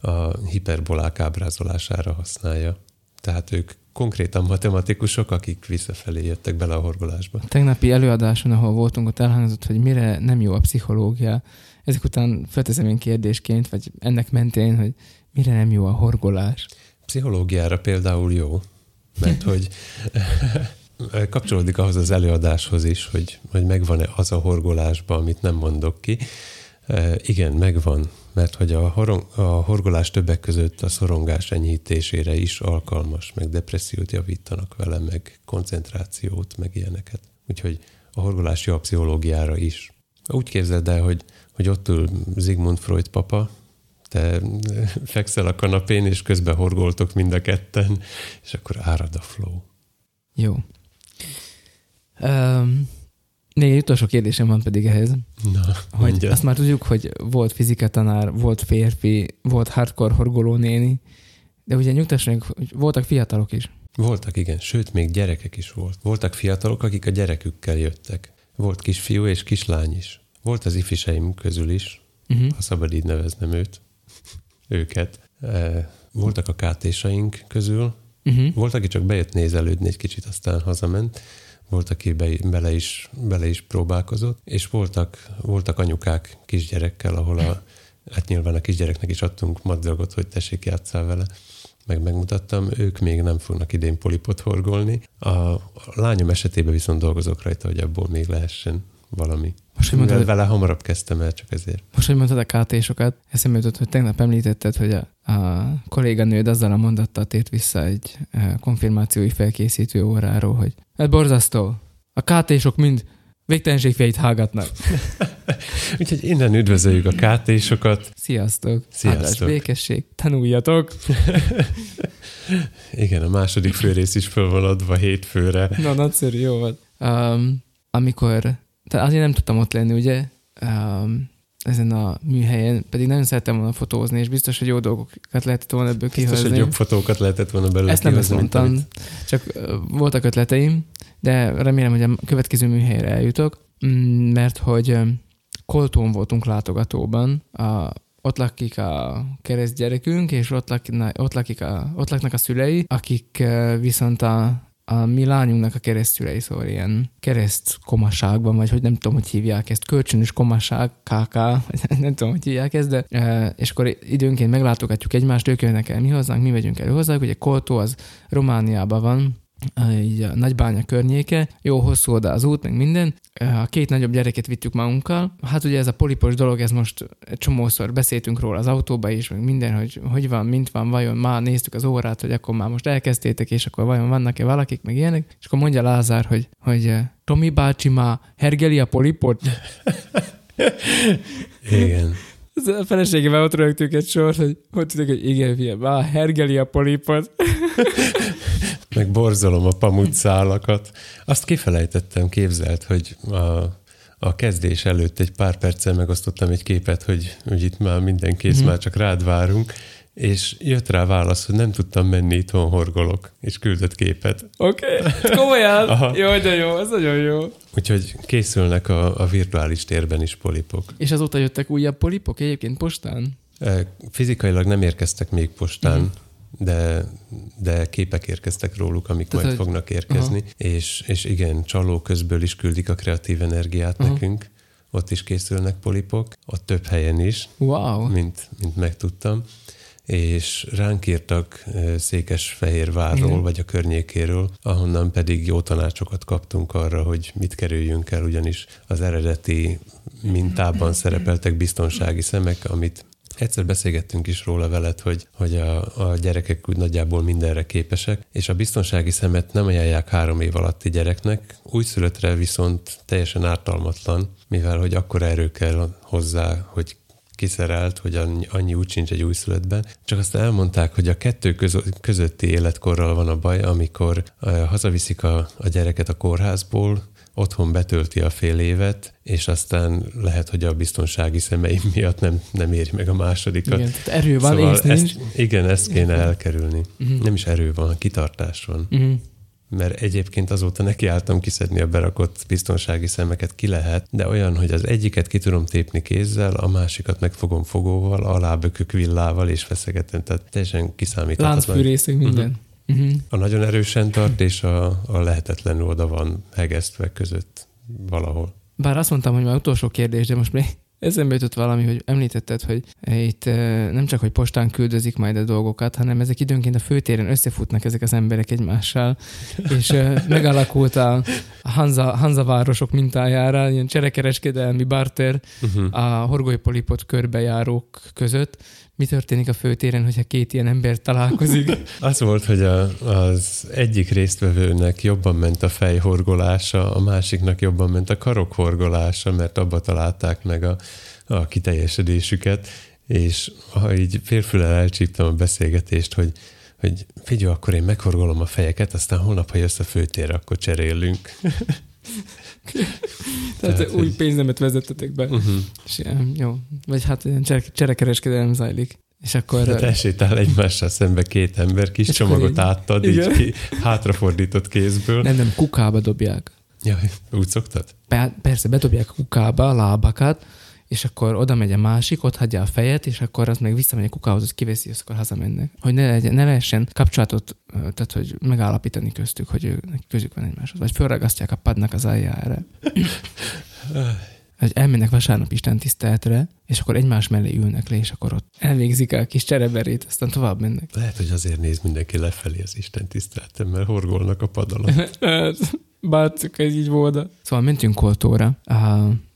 a hiperbolák ábrázolására használja. Tehát ők konkrétan matematikusok, akik visszafelé jöttek bele a horgolásba. A tegnapi előadáson, ahol voltunk, ott elhangzott, hogy mire nem jó a pszichológia, ezek után felteszem én kérdésként, vagy ennek mentén, hogy mire nem jó a horgolás? Pszichológiára például jó, mert hogy (laughs) kapcsolódik ahhoz az előadáshoz is, hogy, hogy megvan-e az a horgolásban, amit nem mondok ki. E, igen, megvan, mert hogy a, horong, a horgolás többek között a szorongás enyhítésére is alkalmas, meg depressziót javítanak vele, meg koncentrációt, meg ilyeneket. Úgyhogy a horgolás jó a pszichológiára is. Úgy képzeld el, hogy hogy ott ül Sigmund Freud papa, te fekszel a kanapén, és közben horgoltok mind a ketten, és akkor árad a flow. Jó. Um, még egy utolsó kérdésem van pedig ehhez. Na, hogy mondja. azt már tudjuk, hogy volt fizikatanár, volt férfi, volt hardcore horgoló néni, de ugye nyugtassanak, hogy voltak fiatalok is. Voltak, igen. Sőt, még gyerekek is volt. Voltak fiatalok, akik a gyerekükkel jöttek. Volt kisfiú és kislány is. Volt az ifiseim közül is, uh-huh. ha szabad így neveznem őt, (laughs) őket. E, voltak a kátésaink közül, uh-huh. volt, aki csak bejött nézelődni egy kicsit, aztán hazament, volt, aki be, bele, is, bele is próbálkozott, és voltak, voltak anyukák kisgyerekkel, ahol a, hát nyilván a kisgyereknek is adtunk madzagot, hogy tessék játszál vele, meg megmutattam, ők még nem fognak idén polipot horgolni. A, a lányom esetében viszont dolgozok rajta, hogy abból még lehessen valami. Most, hogy mondtad, vele hamarabb kezdtem el, csak ezért. Most, hogy mondtad a KT-sokat, eszembe jutott, hogy tegnap említetted, hogy a, a kolléganőd azzal a mondattal tért vissza egy e, konfirmációi felkészítő óráról, hogy ez borzasztó. A KT-sok mind végtelenségfejét hágatnak. (laughs) Úgyhogy innen üdvözöljük a KT-sokat. Sziasztok. Sziasztok. Áldás, békesség. Tanuljatok. (laughs) Igen, a második főrész is föl van adva hétfőre. Na, nagyszerű, jó volt. Um, amikor tehát azért nem tudtam ott lenni, ugye, um, ezen a műhelyen, pedig nagyon szerettem volna fotózni, és biztos, hogy jó dolgokat lehetett volna ebből kihozni. Biztos, hogy jobb fotókat lehetett volna belőle Ezt nem ezt mondtam, amit... csak voltak ötleteim, de remélem, hogy a következő műhelyre eljutok, mm, mert hogy Koltón voltunk látogatóban, a, ott lakik a kereszt gyerekünk, és ott, lakik, ott, lakik a, ott laknak a szülei, akik viszont a a mi lányunknak a keresztülei, szóval ilyen kereszt komaságban, vagy hogy nem tudom, hogy hívják ezt, kölcsönös komaság, KK, (laughs) nem tudom, hogy hívják ezt, de és akkor időnként meglátogatjuk egymást, ők jönnek el mi hozzánk, mi megyünk el hozzájuk, ugye Koltó az Romániában van, így a Nagybánya környéke, jó hosszú oda az út, meg minden. A két nagyobb gyereket vittük magunkkal. Hát ugye ez a polipos dolog, ez most egy csomószor beszéltünk róla az autóba is, meg minden, hogy hogy van, mint van, vajon már néztük az órát, hogy akkor már most elkezdtétek, és akkor vajon vannak-e valakik, meg ilyenek. És akkor mondja Lázár, hogy, hogy Tomi bácsi már hergeli a polipot. (laughs) Igen. A feleségével ott rögtük egy sort, hogy hogy tudjuk, hogy igen, fiam, már hergeli a polipot. (laughs) Meg borzolom a pamutszálakat. Azt kifelejtettem, képzelt, hogy a a kezdés előtt egy pár perccel megosztottam egy képet, hogy, hogy itt már minden kész, mm-hmm. már csak rád várunk, és jött rá válasz, hogy nem tudtam menni, itthon horgolok, és küldött képet. Oké, okay. komolyan? Aha. Jó, de jó, ez nagyon jó. Úgyhogy készülnek a, a virtuális térben is polipok. És azóta jöttek újabb polipok egyébként postán? Fizikailag nem érkeztek még postán, mm-hmm de, de képek érkeztek róluk, amik Tehát, majd fognak érkezni, és, és igen, csaló közből is küldik a kreatív energiát aha. nekünk, ott is készülnek polipok, ott több helyen is, wow. mint, mint megtudtam, és ránk írtak Székesfehérvárról, igen. vagy a környékéről, ahonnan pedig jó tanácsokat kaptunk arra, hogy mit kerüljünk el, ugyanis az eredeti mintában szerepeltek biztonsági szemek, amit Egyszer beszélgettünk is róla veled, hogy, hogy a, a gyerekek úgy nagyjából mindenre képesek, és a biztonsági szemet nem ajánlják három év alatti gyereknek, újszülöttre viszont teljesen ártalmatlan, mivel hogy akkor erő kell hozzá, hogy kiszerelt, hogy annyi, úgy sincs egy újszülöttben. Csak azt elmondták, hogy a kettő közötti életkorral van a baj, amikor hazaviszik a, a gyereket a kórházból, otthon betölti a fél évet, és aztán lehet, hogy a biztonsági szemeim miatt nem, nem éri meg a másodikat. Igen, tehát erő van, szóval ezt, Igen, ezt kéne elkerülni. Uh-huh. Nem is erő van, kitartás van. Uh-huh. Mert egyébként azóta nekiálltam kiszedni a berakott biztonsági szemeket, ki lehet, de olyan, hogy az egyiket ki tudom tépni kézzel, a másikat megfogom fogóval, alábökök villával és feszegetem, tehát teljesen kiszámíthatatlan. Láncfűrészünk minden. Uh-huh. Uh-huh. A nagyon erősen tart, és a, a lehetetlenül oda van hegesztve között valahol. Bár azt mondtam, hogy már utolsó kérdés, de most még (laughs) eszembe jutott valami, hogy említetted, hogy itt nem csak, hogy postán küldözik majd a dolgokat, hanem ezek időnként a főtéren összefutnak ezek az emberek egymással, (laughs) és megalakult a Hanza, Hanza városok mintájára, ilyen cserekereskedelmi barter uh-huh. a horgoly polipot körbejárók között, mi történik a főtéren, hogyha két ilyen ember találkozik? (laughs) az volt, hogy a, az egyik résztvevőnek jobban ment a fejhorgolása, a másiknak jobban ment a karokhorgolása, mert abba találták meg a, a kiteljesedésüket, és ha így félfüle elcsíptem a beszélgetést, hogy hogy figyelj, akkor én meghorgolom a fejeket, aztán holnap, ha jössz a főtérre, akkor cserélünk. (laughs) Tehát, Tehát új hogy... pénznemet vezettetek be. Uh-huh. És, jó. Vagy hát ilyen cserekereskedelem zajlik. És akkor... Hát elsétál egymással szembe két ember, kis csomagot így, átad, igen. így ki, hátrafordított kézből. Nem, nem, kukába dobják. Ja, úgy szoktad? Persze, bedobják kukába a lábakat, és akkor oda megy a másik, ott hagyja a fejet, és akkor az meg visszamegy a kukához, hogy kiveszi, és akkor hazamennek. Hogy ne, legyen, ne lehessen kapcsolatot, tehát hogy megállapítani köztük, hogy ők, közük van egymáshoz. Vagy fölragasztják a padnak az aljára. hogy elmennek vasárnap Isten tiszteletre, és akkor egymás mellé ülnek le, és akkor ott elvégzik a kis csereberét, aztán tovább mennek. Lehet, hogy azért néz mindenki lefelé az Isten tiszteleten, mert horgolnak a pad alatt. (laughs) Bár ez így volt. Szóval mentünk Koltóra,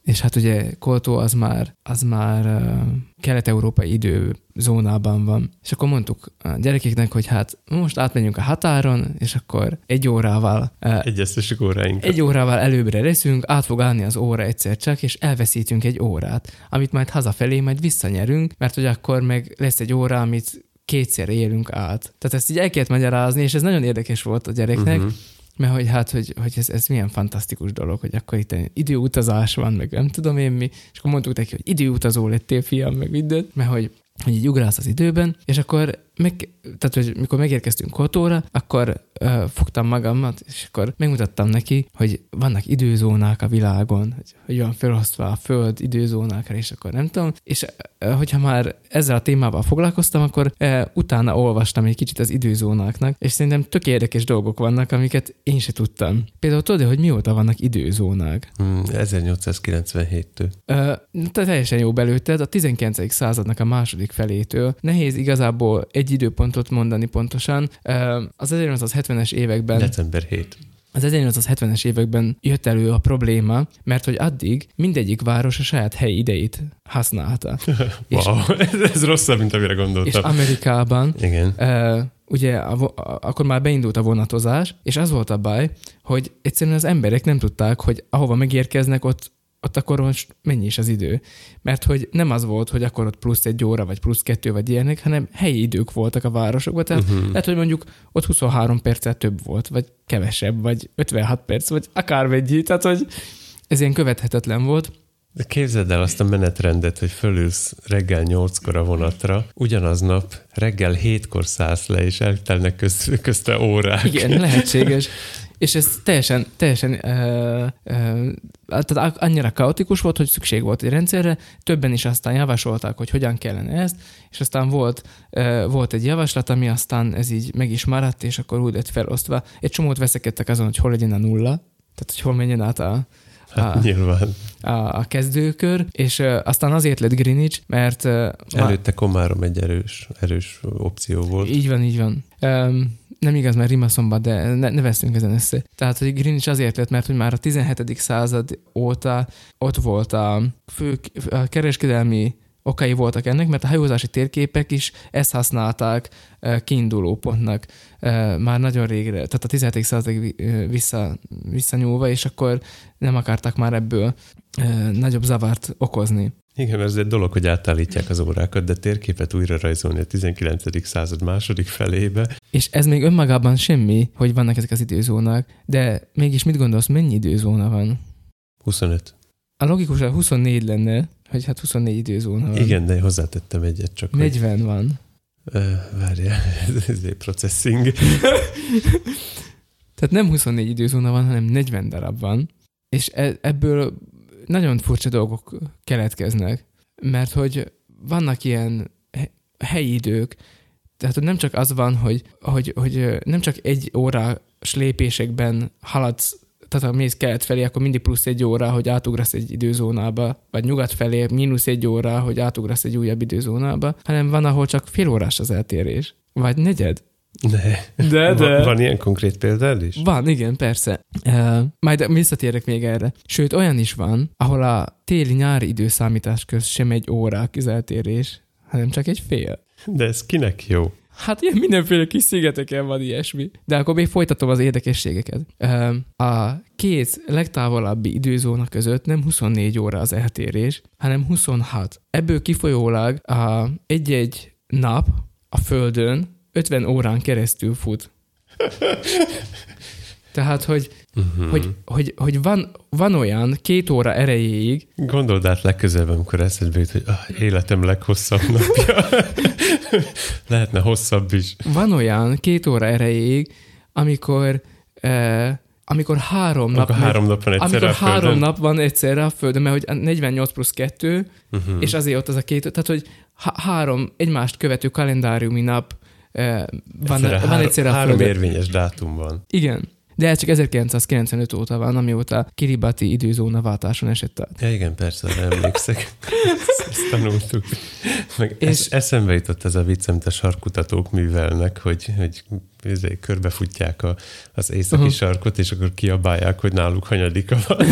és hát ugye Koltó az már, az már kelet-európai időzónában van. És akkor mondtuk a gyerekeknek, hogy hát most átmenjünk a határon, és akkor egy órával... Egyeztessük óráinkat. Egy órával előbbre leszünk, át fog állni az óra egyszer csak, és elveszítünk egy órát, amit majd hazafelé majd visszanyerünk, mert hogy akkor meg lesz egy óra, amit kétszer élünk át. Tehát ezt így el kellett magyarázni, és ez nagyon érdekes volt a gyereknek, uh-huh mert hogy hát, hogy, hogy ez, ez milyen fantasztikus dolog, hogy akkor itt időutazás van, meg nem tudom én mi, és akkor mondtuk neki, hogy időutazó lettél, fiam, meg mindent, mert hogy hogy így ugrálsz az időben, és akkor meg, tehát, hogy mikor megérkeztünk Kotóra, akkor ö, fogtam magamat, és akkor megmutattam neki, hogy vannak időzónák a világon, hogy, hogy van felosztva a Föld időzónákra, és akkor nem tudom, és ö, hogyha már ezzel a témával foglalkoztam, akkor ö, utána olvastam egy kicsit az időzónáknak, és szerintem tök érdekes dolgok vannak, amiket én se tudtam. Például tudod, hogy mióta vannak időzónák? Hmm, 1897-től. Ö, teljesen jó belőtted, a 19. századnak a második felétől. Nehéz igazából egy egy időpontot mondani pontosan. Az 1970-es években... December 7 az 1870-es években jött elő a probléma, mert hogy addig mindegyik város a saját helyi idejét használta. (laughs) wow, és, ez, ez rosszabb, mint amire gondoltam. És Amerikában Igen. Uh, ugye a, a, akkor már beindult a vonatozás, és az volt a baj, hogy egyszerűen az emberek nem tudták, hogy ahova megérkeznek, ott ott akkor most mennyi is az idő. Mert hogy nem az volt, hogy akkor ott plusz egy óra, vagy plusz kettő, vagy ilyenek, hanem helyi idők voltak a városokban. Tehát uh-huh. lehet, hogy mondjuk ott 23 perccel több volt, vagy kevesebb, vagy 56 perc, vagy akármennyi. Tehát, hogy ez ilyen követhetetlen volt. De képzeld el azt a menetrendet, hogy fölülsz reggel nyolckor a vonatra, ugyanaznap reggel hétkor szállsz le, és eltelnek közt, közte órák. Igen, lehetséges. (laughs) És ez teljesen, teljesen uh, uh, tehát annyira kaotikus volt, hogy szükség volt egy rendszerre, többen is aztán javasolták, hogy hogyan kellene ezt, és aztán volt, uh, volt egy javaslat, ami aztán ez így meg is maradt, és akkor úgy lett felosztva. Egy csomót veszekedtek azon, hogy hol legyen a nulla, tehát hogy hol menjen át a, Hát, (laughs) nyilván. A, a kezdőkör, és uh, aztán azért lett Greenwich, mert... Uh, Előtte Komárom egy erős, erős opció volt. Így van, így van. Um, nem igaz, mert Rimaszomba, de ne, ne veszünk ezen össze. Tehát, hogy Greenwich azért lett, mert hogy már a 17. század óta ott volt a fő a kereskedelmi okai voltak ennek, mert a hajózási térképek is ezt használták kiinduló pontnak már nagyon régre, tehát a 17. századig vissza, visszanyúlva, és akkor nem akartak már ebből nagyobb zavart okozni. Igen, ez egy dolog, hogy átállítják az órákat, de térképet újra rajzolni a 19. század második felébe. És ez még önmagában semmi, hogy vannak ezek az időzónák, de mégis mit gondolsz, mennyi időzóna van? 25. A logikus, hogy 24 lenne, hogy hát 24 időzóna van. Igen, de hozzátettem egyet csak. 40 hogy... van. Várjál, (laughs) ez egy processing. (laughs) Tehát nem 24 időzóna van, hanem 40 darab van, és e- ebből nagyon furcsa dolgok keletkeznek, mert hogy vannak ilyen helyi idők, tehát nem csak az van, hogy, hogy, hogy nem csak egy óra lépésekben haladsz, tehát ha mész kelet felé, akkor mindig plusz egy óra, hogy átugrasz egy időzónába, vagy nyugat felé mínusz egy óra, hogy átugrasz egy újabb időzónába, hanem van, ahol csak fél órás az eltérés, vagy negyed. Ne. De, de. Van, van ilyen konkrét példád is? Van, igen, persze. Uh, majd visszatérek még erre. Sőt, olyan is van, ahol a téli-nyári időszámítás köz sem egy órák eltérés, hanem csak egy fél. De ez kinek jó? Hát ilyen mindenféle kis szigeteken van ilyesmi. De akkor még folytatom az érdekességeket. A két legtávolabbi időzóna között nem 24 óra az eltérés, hanem 26. Ebből kifolyólag a egy-egy nap a Földön 50 órán keresztül fut. (laughs) Tehát, hogy, uh-huh. hogy, hogy, hogy van, van olyan két óra erejéig... Gondold át legközelebb, amikor eszedbe jut, hogy ah, életem leghosszabb napja. (laughs) Lehetne hosszabb is. Van olyan két óra erejéig, amikor eh, amikor három nap, amikor három nap van egyszerre amikor a Földön. három nap van egyszerre a Földön, mert hogy 48 plusz 2, uh-huh. és azért ott az a két, tehát hogy három egymást követő kalendáriumi nap van, egyszerre van egyszerre három érvényes dátum van. Igen. De ez csak 1995 óta van, amióta Kiribati időzóna váltáson esett át. Ja, igen, persze, emlékszek. (laughs) Ezt tanultuk. Meg és... es, eszembe jutott ez a vicc, amit a sarkutatók művelnek, hogy, hogy izé, körbefutják a, az északi uh-huh. sarkot, és akkor kiabálják, hogy náluk hanyadika (laughs) van.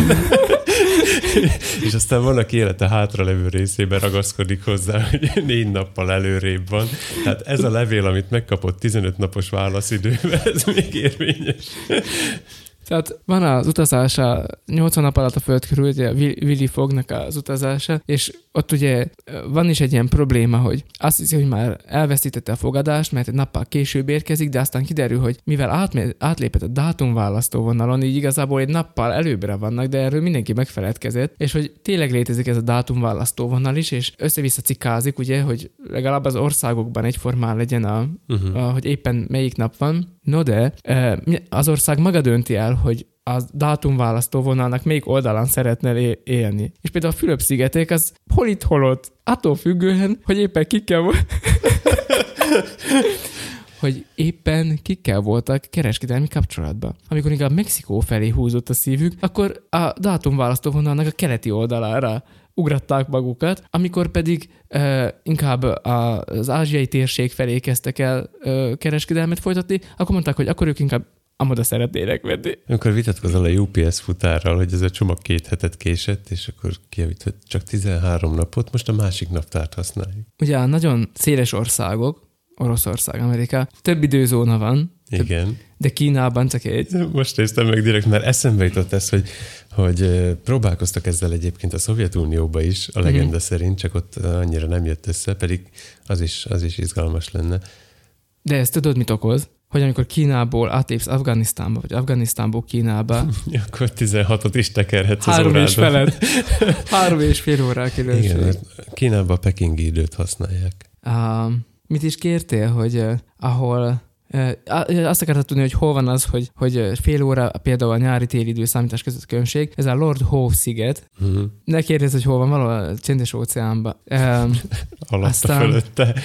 És aztán van, aki élete hátra levő részében ragaszkodik hozzá, hogy négy nappal előrébb van. Tehát ez a levél, amit megkapott 15 napos válaszidővel, ez még érvényes. Tehát van az utazása, 80 nap alatt a föld körül, ugye Willy Fognak az utazása, és ott ugye van is egy ilyen probléma, hogy azt hiszi, hogy már elveszítette a fogadást, mert egy nappal később érkezik, de aztán kiderül, hogy mivel átme- átlépett a dátumválasztó vonalon, így igazából egy nappal előbbre vannak, de erről mindenki megfeledkezett, és hogy tényleg létezik ez a dátumválasztó vonal is, és össze-vissza cikázik, ugye, hogy legalább az országokban egyformán legyen, a, uh-huh. a, hogy éppen melyik nap van. No de az ország maga dönti el, hogy a dátumválasztó vonalnak melyik oldalán szeretne élni. És például a Fülöp-szigeték az hol itt, hol ott. Attól függően, hogy éppen kikkel (laughs) hogy éppen kikkel voltak kereskedelmi kapcsolatban. Amikor inkább Mexikó felé húzott a szívük, akkor a dátumválasztó vonalnak a keleti oldalára ugratták magukat, amikor pedig uh, inkább az ázsiai térség felé kezdtek el uh, kereskedelmet folytatni, akkor mondták, hogy akkor ők inkább amoda szeretnének venni. Amikor vitatkozol a UPS futárral, hogy ez a csomag két hetet késett, és akkor kijavít, hogy csak 13 napot, most a másik naptárt használjuk. Ugye nagyon széles országok, Oroszország, Amerika, több időzóna van, Igen. De Kínában csak egy. Most néztem meg direkt, mert eszembe jutott ez, hogy, hogy próbálkoztak ezzel egyébként a Szovjetunióba is, a legenda Mhm. szerint, csak ott annyira nem jött össze, pedig az is, az is izgalmas lenne. De ezt tudod, mit okoz? Hogy amikor Kínából átlépsz Afganisztánba, vagy Afganisztánból Kínába, (laughs) Akkor 16-ot is tekerhetsz az három és órádon. felett, (laughs) három és fél órá Igen, különbség. mert Kínában pekingi időt használják. Uh, mit is kértél, hogy uh, ahol azt akartad tudni, hogy hol van az, hogy, hogy fél óra például a nyári-téli időszámítás között különbség. Ez a Lord Howe sziget. Uh-huh. Ne kérdezz, hogy hol van, valahol a csendes óceánban. Um, (laughs) Alatta, Aztán- fölötte.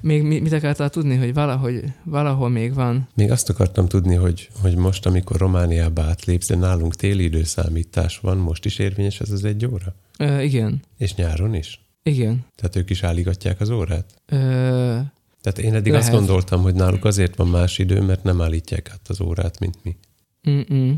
még mi- mit akartál tudni, hogy valahogy, valahol még van? Még azt akartam tudni, hogy, hogy most, amikor Romániába átlépsz, de nálunk téli időszámítás van, most is érvényes ez az egy óra? Uh, igen, És nyáron is? igen. Tehát ők is állígatják az órát? Uh, Tehát én eddig Lehet. azt gondoltam, hogy náluk azért van más idő, mert nem állítják át az órát, mint mi. mm-mm.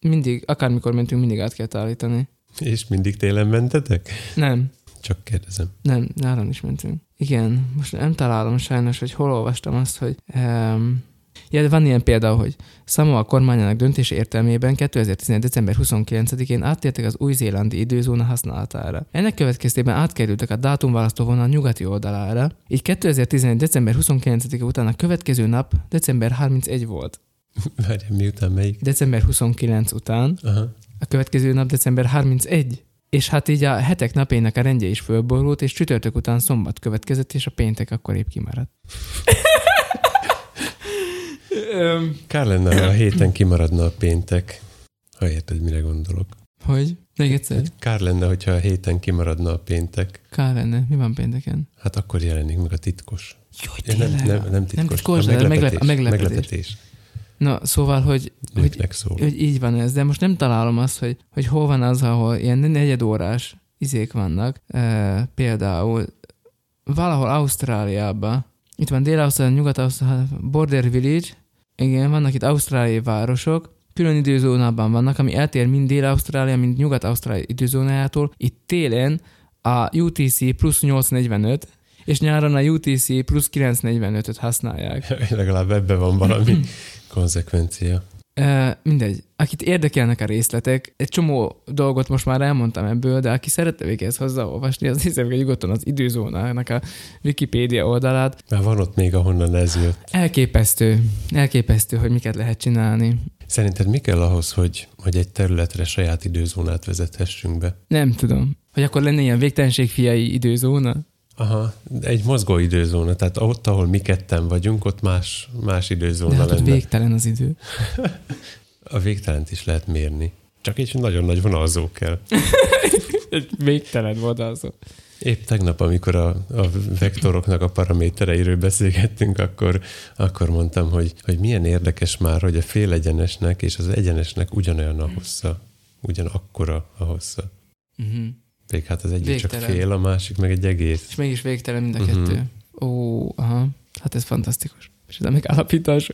Mindig, akármikor mentünk, mindig át kell állítani. És mindig télen mentetek? Nem, Csak kérdezem. Nem, nálam is mentünk. Igen, most nem találom sajnos, hogy hol olvastam azt, hogy... Um, ja, de van ilyen példa, hogy Samoa kormányának döntése értelmében 2011. december 29-én áttértek az új-zélandi időzóna használatára. Ennek következtében átkerültek a dátumválasztó vonal nyugati oldalára, így 2011. december 29 után a következő nap december 31 volt. (laughs) Várjál, miután melyik? December 29 után Aha. a következő nap december 31. És hát így a hetek napjának a rendje is fölborult, és csütörtök után szombat következett, és a péntek akkor épp kimaradt. (laughs) Öm, Kár lenne, ha a héten kimaradna a péntek. Ha érted, mire gondolok. hogy? Még egyszer? Kár lenne, hogyha a héten kimaradna a péntek. Kár lenne. Mi van pénteken? Hát akkor jelenik meg a titkos. Jó, nem, nem, nem titkos. Nem titkos, a meglepetés. meglep- a meglepetés. meglepetés. Na, szóval, hogy, hogy, szól. hogy így van ez, de most nem találom azt, hogy, hogy hol van az, ahol ilyen negyedórás izék vannak. E, például valahol Ausztráliában, itt van Dél-Ausztrália, Nyugat-Ausztrália, Border Village, igen, vannak itt ausztráliai városok, külön időzónában vannak, ami eltér mind Dél-Ausztrália, mind Nyugat-Ausztrália időzónájától. Itt télen a UTC plusz 845, és nyáron a UTC plusz 945-öt használják. (laughs) Legalább ebben van valami (laughs) konzekvencia. E, mindegy. Akit érdekelnek a részletek, egy csomó dolgot most már elmondtam ebből, de aki szeretne még ezt hozzáolvasni, az hiszem, hogy nyugodtan az időzónának a Wikipédia oldalát. Már van ott még, ahonnan ez jött. Elképesztő, elképesztő, hogy miket lehet csinálni. Szerinted mi kell ahhoz, hogy, hogy egy területre saját időzónát vezethessünk be? Nem tudom. Hogy akkor lenne ilyen végtelenség fiai időzóna? Aha, egy mozgó időzóna, tehát ott, ahol mi ketten vagyunk, ott más, más De időzóna hát ott lenne. végtelen az idő. (laughs) A végtelent is lehet mérni. Csak egy nagyon nagy vonalzó kell. (laughs) Egy végtelen vadázó. Épp tegnap, amikor a, a vektoroknak a paramétereiről beszélgettünk, akkor, akkor mondtam, hogy, hogy milyen érdekes már, hogy a félegyenesnek és az egyenesnek ugyanolyan a hossza. Ugyanakkora a hossza. Uh-huh. Pedig hát az egyik csak Végtelen. fél, a másik meg egy egész. És mégis végtelen mind a Mhm. kettő. Ó, aha. Hát ez fantasztikus. És ez a megállapítás.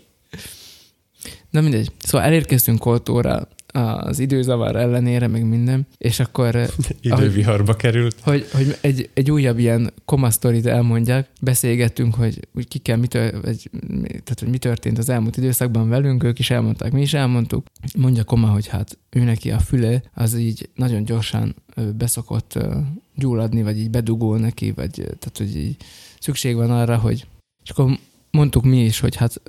Na mindegy. Szóval elérkeztünk Koltóra az időzavar ellenére, meg minden, és akkor, eh, Időviharba került. hogy, hogy egy, egy újabb ilyen koma sztorit elmondják, beszélgettünk, hogy, hogy ki kell, mi, tör, vagy, tehát, hogy mi történt az elmúlt időszakban velünk, ők is elmondták, mi is elmondtuk. Mondja Koma, hogy hát ő neki a füle az így nagyon gyorsan beszokott gyulladni, vagy így bedugul neki, vagy tehát, hogy így szükség van arra, hogy és akkor mondtuk mi is, hogy hát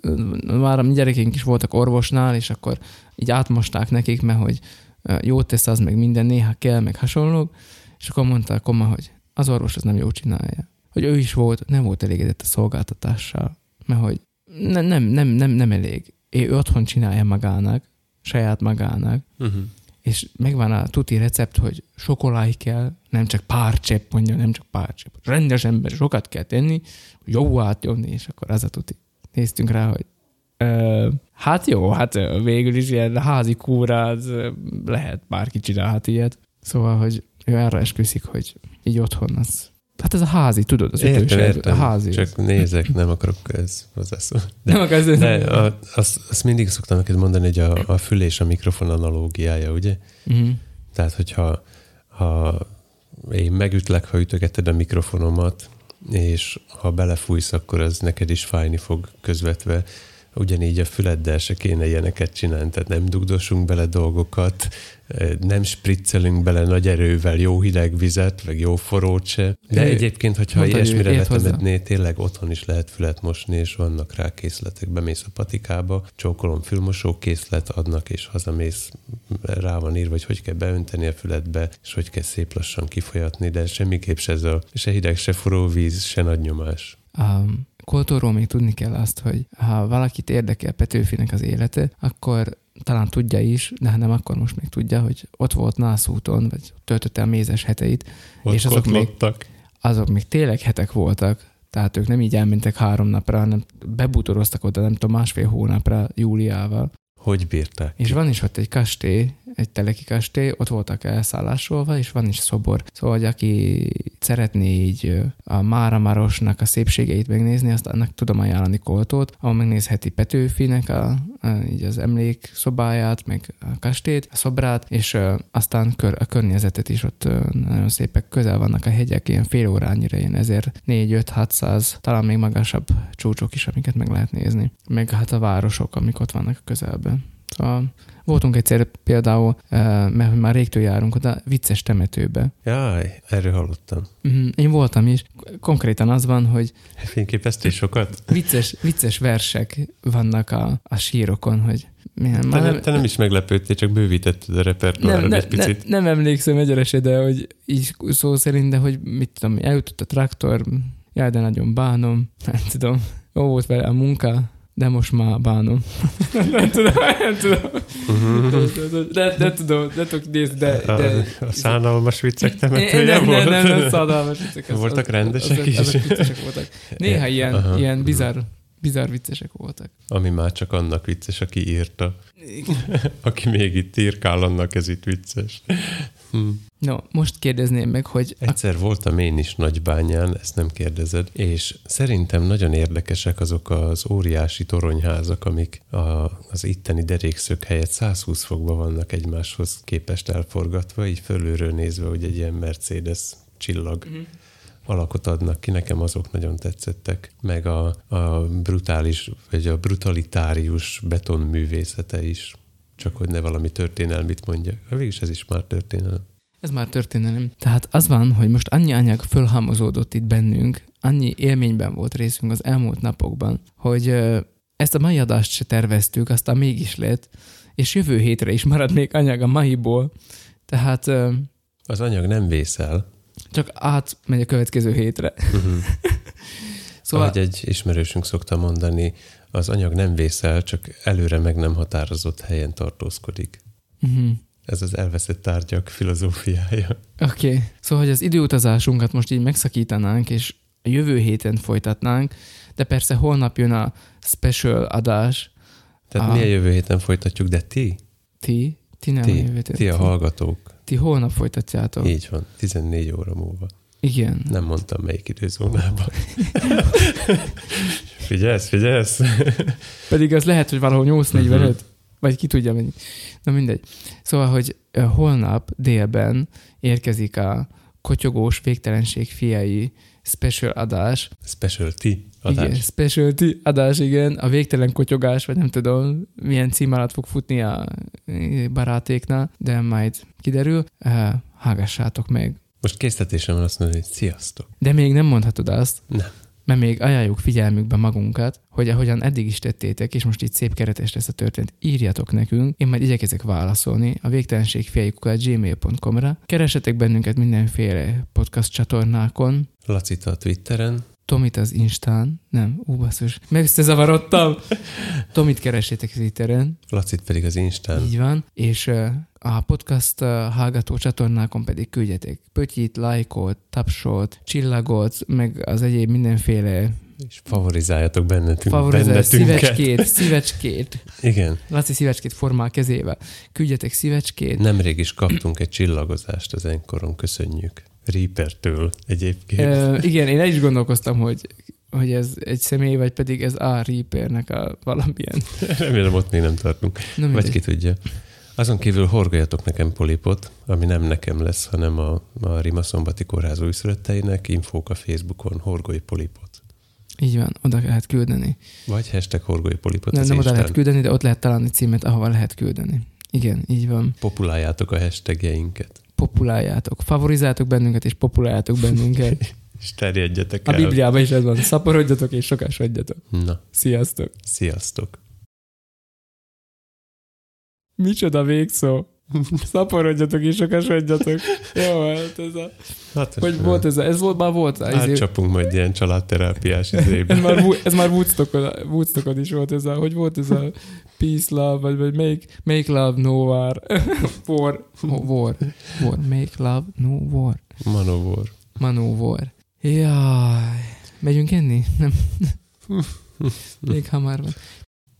már a mi gyerekeink is voltak orvosnál, és akkor így átmosták nekik, mert hogy ö, jót tesz az, meg minden, néha kell, meg hasonlók, és akkor mondta a koma, hogy az orvos az nem jó csinálja. Hogy ő is volt, nem volt elégedett a szolgáltatással, mert hogy ne, nem, nem, nem, nem elég. Ő otthon csinálja magának, saját magának, Uh-huh. És megvan a tuti recept, hogy sokoláj kell, nem csak pár csepp, mondja, nem csak pár csepp. Rendes ember, sokat kell tenni, jó átjönni, és akkor az a tuti. Néztünk rá, hogy hát jó, hát végül is ilyen házi kúra, lehet, bárki csinálhat ilyet. Szóval, hogy ő arra esküszik, hogy így otthon az. Hát ez a házi, tudod, az Értem, a értem. házi. Csak nézek, nem akarok ez hozzászólni. De, nem akarsz de a, azt, azt mindig szoktam neked mondani, hogy a, a fül és a mikrofon analógiája, ugye? uh-huh. Tehát, hogyha ha én megütlek, ha ütögeted a mikrofonomat, és ha belefújsz, akkor az neked is fájni fog közvetve. Ugyanígy a füleddel se kéne ilyeneket csinálni, tehát nem dugdosunk bele dolgokat, nem spriccelünk bele nagy erővel jó hideg vizet, meg jó forrót se. De ő, egyébként, hogyha ilyesmire letemedné, tényleg otthon is lehet fület mosni, és vannak rá készletek. Bemész a patikába, csókolom fülmosó készlet adnak, és hazamész, rá van írva, hogy hogy kell beönteni a fületbe, és hogy kell szép lassan kifolyatni, de semmiképp se ez a se hideg, se forró víz, se nagy nyomás. Um, Koltóról még tudni kell azt, hogy ha valakit érdekel Petőfinek az élete, akkor talán tudja is, de ha nem, akkor most még tudja, hogy ott volt Nászúton, vagy töltötte a mézes heteit, ott és azok még, azok még tényleg hetek voltak, tehát ők nem így elmentek három napra, hanem bebútoroztak oda, nem tudom, másfél hónapra Júliával. Hogy bírták? És van is ott egy kastély, egy teleki kastély, ott voltak elszállásolva, és van is szobor. Szóval, hogy aki szeretné így a Mára Marosnak a szépségeit megnézni, azt annak tudom ajánlani Koltót, ahol megnézheti Petőfinek a, a, így az emlék szobáját, meg a kastélyt, a szobrát, és aztán kör, a környezetet is ott nagyon szépek, közel vannak a hegyek, ilyen fél órányira, ilyen ezért 4-5-600, talán még magasabb csúcsok is, amiket meg lehet nézni. Meg hát a városok, amik ott vannak a közelben. Szóval voltunk egyszer például, mert már régtől járunk oda, vicces temetőbe. Jaj, erről hallottam. Mhm, én voltam is. Konkrétan az van, hogy... Fényképeztél sokat? Vicces, vicces versek vannak a, a sírokon, hogy milyen, te, már nem, te nem is meglepődtél, csak bővítetted a repertoárat nem, egy picit. Ne, nem emlékszem egyenesen, de hogy így szó szerint, de hogy mit tudom, eljutott a traktor, jaj, de nagyon bánom, nem tudom, jó volt vele a munka, de most már bánom. (laughs) nem tudom, nem tudom. (laughs) De, de tudom, de tudok nézni, de... de a szánalmas viccek temetője nem, volt? Nem, nem, nem szánalmas viccek. Az, voltak rendesek az, is? Azok viccesek voltak. Néha ilyen, Aha. ilyen bizarr, bizarr viccesek voltak. Ami már csak annak vicces, aki írta. (laughs) aki még itt írkál, annak ez itt vicces. Hm. No, most kérdezném meg, hogy... Egyszer voltam én is Nagybányán, ezt nem kérdezed, és szerintem nagyon érdekesek azok az óriási toronyházak, amik a, az itteni derékszög helyett 120 fokban vannak egymáshoz képest elforgatva, így fölülről nézve, hogy egy ilyen Mercedes csillag. Uh-huh alakot adnak ki, nekem azok nagyon tetszettek, meg a, a brutális, vagy a brutalitárius betonművészete is, csak hogy ne valami történelmit mondjak. Végülis ez is már történelem. Ez már történelem. Tehát az van, hogy most annyi anyag fölhalmozódott itt bennünk, annyi élményben volt részünk az elmúlt napokban, hogy ezt a mai adást se terveztük, aztán mégis lett, és jövő hétre is marad még anyag a maiból. Tehát... Az anyag nem vészel. Csak átmegy a következő hétre. Uh-huh. (laughs) szóval... Ahogy egy ismerősünk szokta mondani, az anyag nem vészel, csak előre meg nem határozott helyen tartózkodik. Uh-huh. Ez az elveszett tárgyak filozófiája. Oké, okay. szóval, hogy az időutazásunkat most így megszakítanánk, és a jövő héten folytatnánk, de persze holnap jön a special adás. Tehát a... mi a jövő héten folytatjuk, de ti? Ti? Ti nem ti, a jövő héten. Ti a hallgatók. Ti holnap folytatjátok. Így van, 14 óra múlva. Igen. Nem mondtam melyik időzónában. (laughs) figyelsz, figyelsz. Pedig az lehet, hogy valahol 8.45. Uh-huh. Vagy ki tudja mennyi. Na mindegy. Szóval, hogy holnap délben érkezik a kotyogós végtelenség fiai special adás. Specialty adás. Igen, specialty adás, igen. A végtelen kotyogás, vagy nem tudom, milyen cím alatt fog futni a barátéknál, de majd kiderül. Hágassátok meg. Most készítetésem van azt mondani, hogy sziasztok. De még nem mondhatod azt. Nem mert még ajánljuk figyelmükbe magunkat, hogy ahogyan eddig is tettétek, és most itt szép keretes lesz a történet, írjatok nekünk, én majd igyekezek válaszolni a végtelenség gmail.com-ra. Keresetek bennünket mindenféle podcast csatornákon. Lacit a Twitteren. Tomit az Instán, nem, ú, basszus, meg összezavarodtam. (laughs) Tomit keresétek Twitteren. Lacit pedig az Instán. Így van, és a podcast hallgató csatornákon pedig küldjetek pötyit, lájkot, tapsot, csillagot, meg az egyéb mindenféle és favorizáljatok bennetünk, Favorizálj, szívecskét, szívecskét. Igen. Laci szívecskét formál kezével. Küldjetek szívecskét. Nemrég is kaptunk egy csillagozást az enkoron, köszönjük. Reaper-től egyébként. E, igen, én is gondolkoztam, hogy hogy ez egy személy, vagy pedig ez a Reapernek a valamilyen. Remélem ott még nem tartunk. Nem vagy ki tudja. Azon kívül horgoljatok nekem polipot, ami nem nekem lesz, hanem a, a Rima Szombati Kórház újszülötteinek, infók a Facebookon, horgolj polipot. Így van, oda lehet küldeni. Vagy hashtag horgoly polipot Nem, nem oda lehet küldeni, de ott lehet találni címet, ahova lehet küldeni. Igen, így van. Populáljátok a hashtagjeinket. Populáljátok. Favorizáltok bennünket, és populáljátok bennünket. (laughs) És terjedjetek A el. Bibliában is ez van. Szaporodjatok és sokasodjatok. Na, Sziasztok! sziasztok. Micsoda végszó! (laughs) Szaporodjatok és sokasodjatok. Jó, hát ez a... Hát, Hogy volt ez a... Ez volt, már volt. Átcsapunk majd ilyen családterápiás izébe. ez már, ez már Woodstockon, Woodstockon is volt ez a... Hogy volt ez a... Peace, love, vagy, vagy make, make love, no war. (laughs) war. War. War. Make love, no war. Manovor. Manó war. Jaj. Megyünk enni? Nem. (laughs) Még hamar van.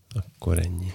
Akkor ennyi.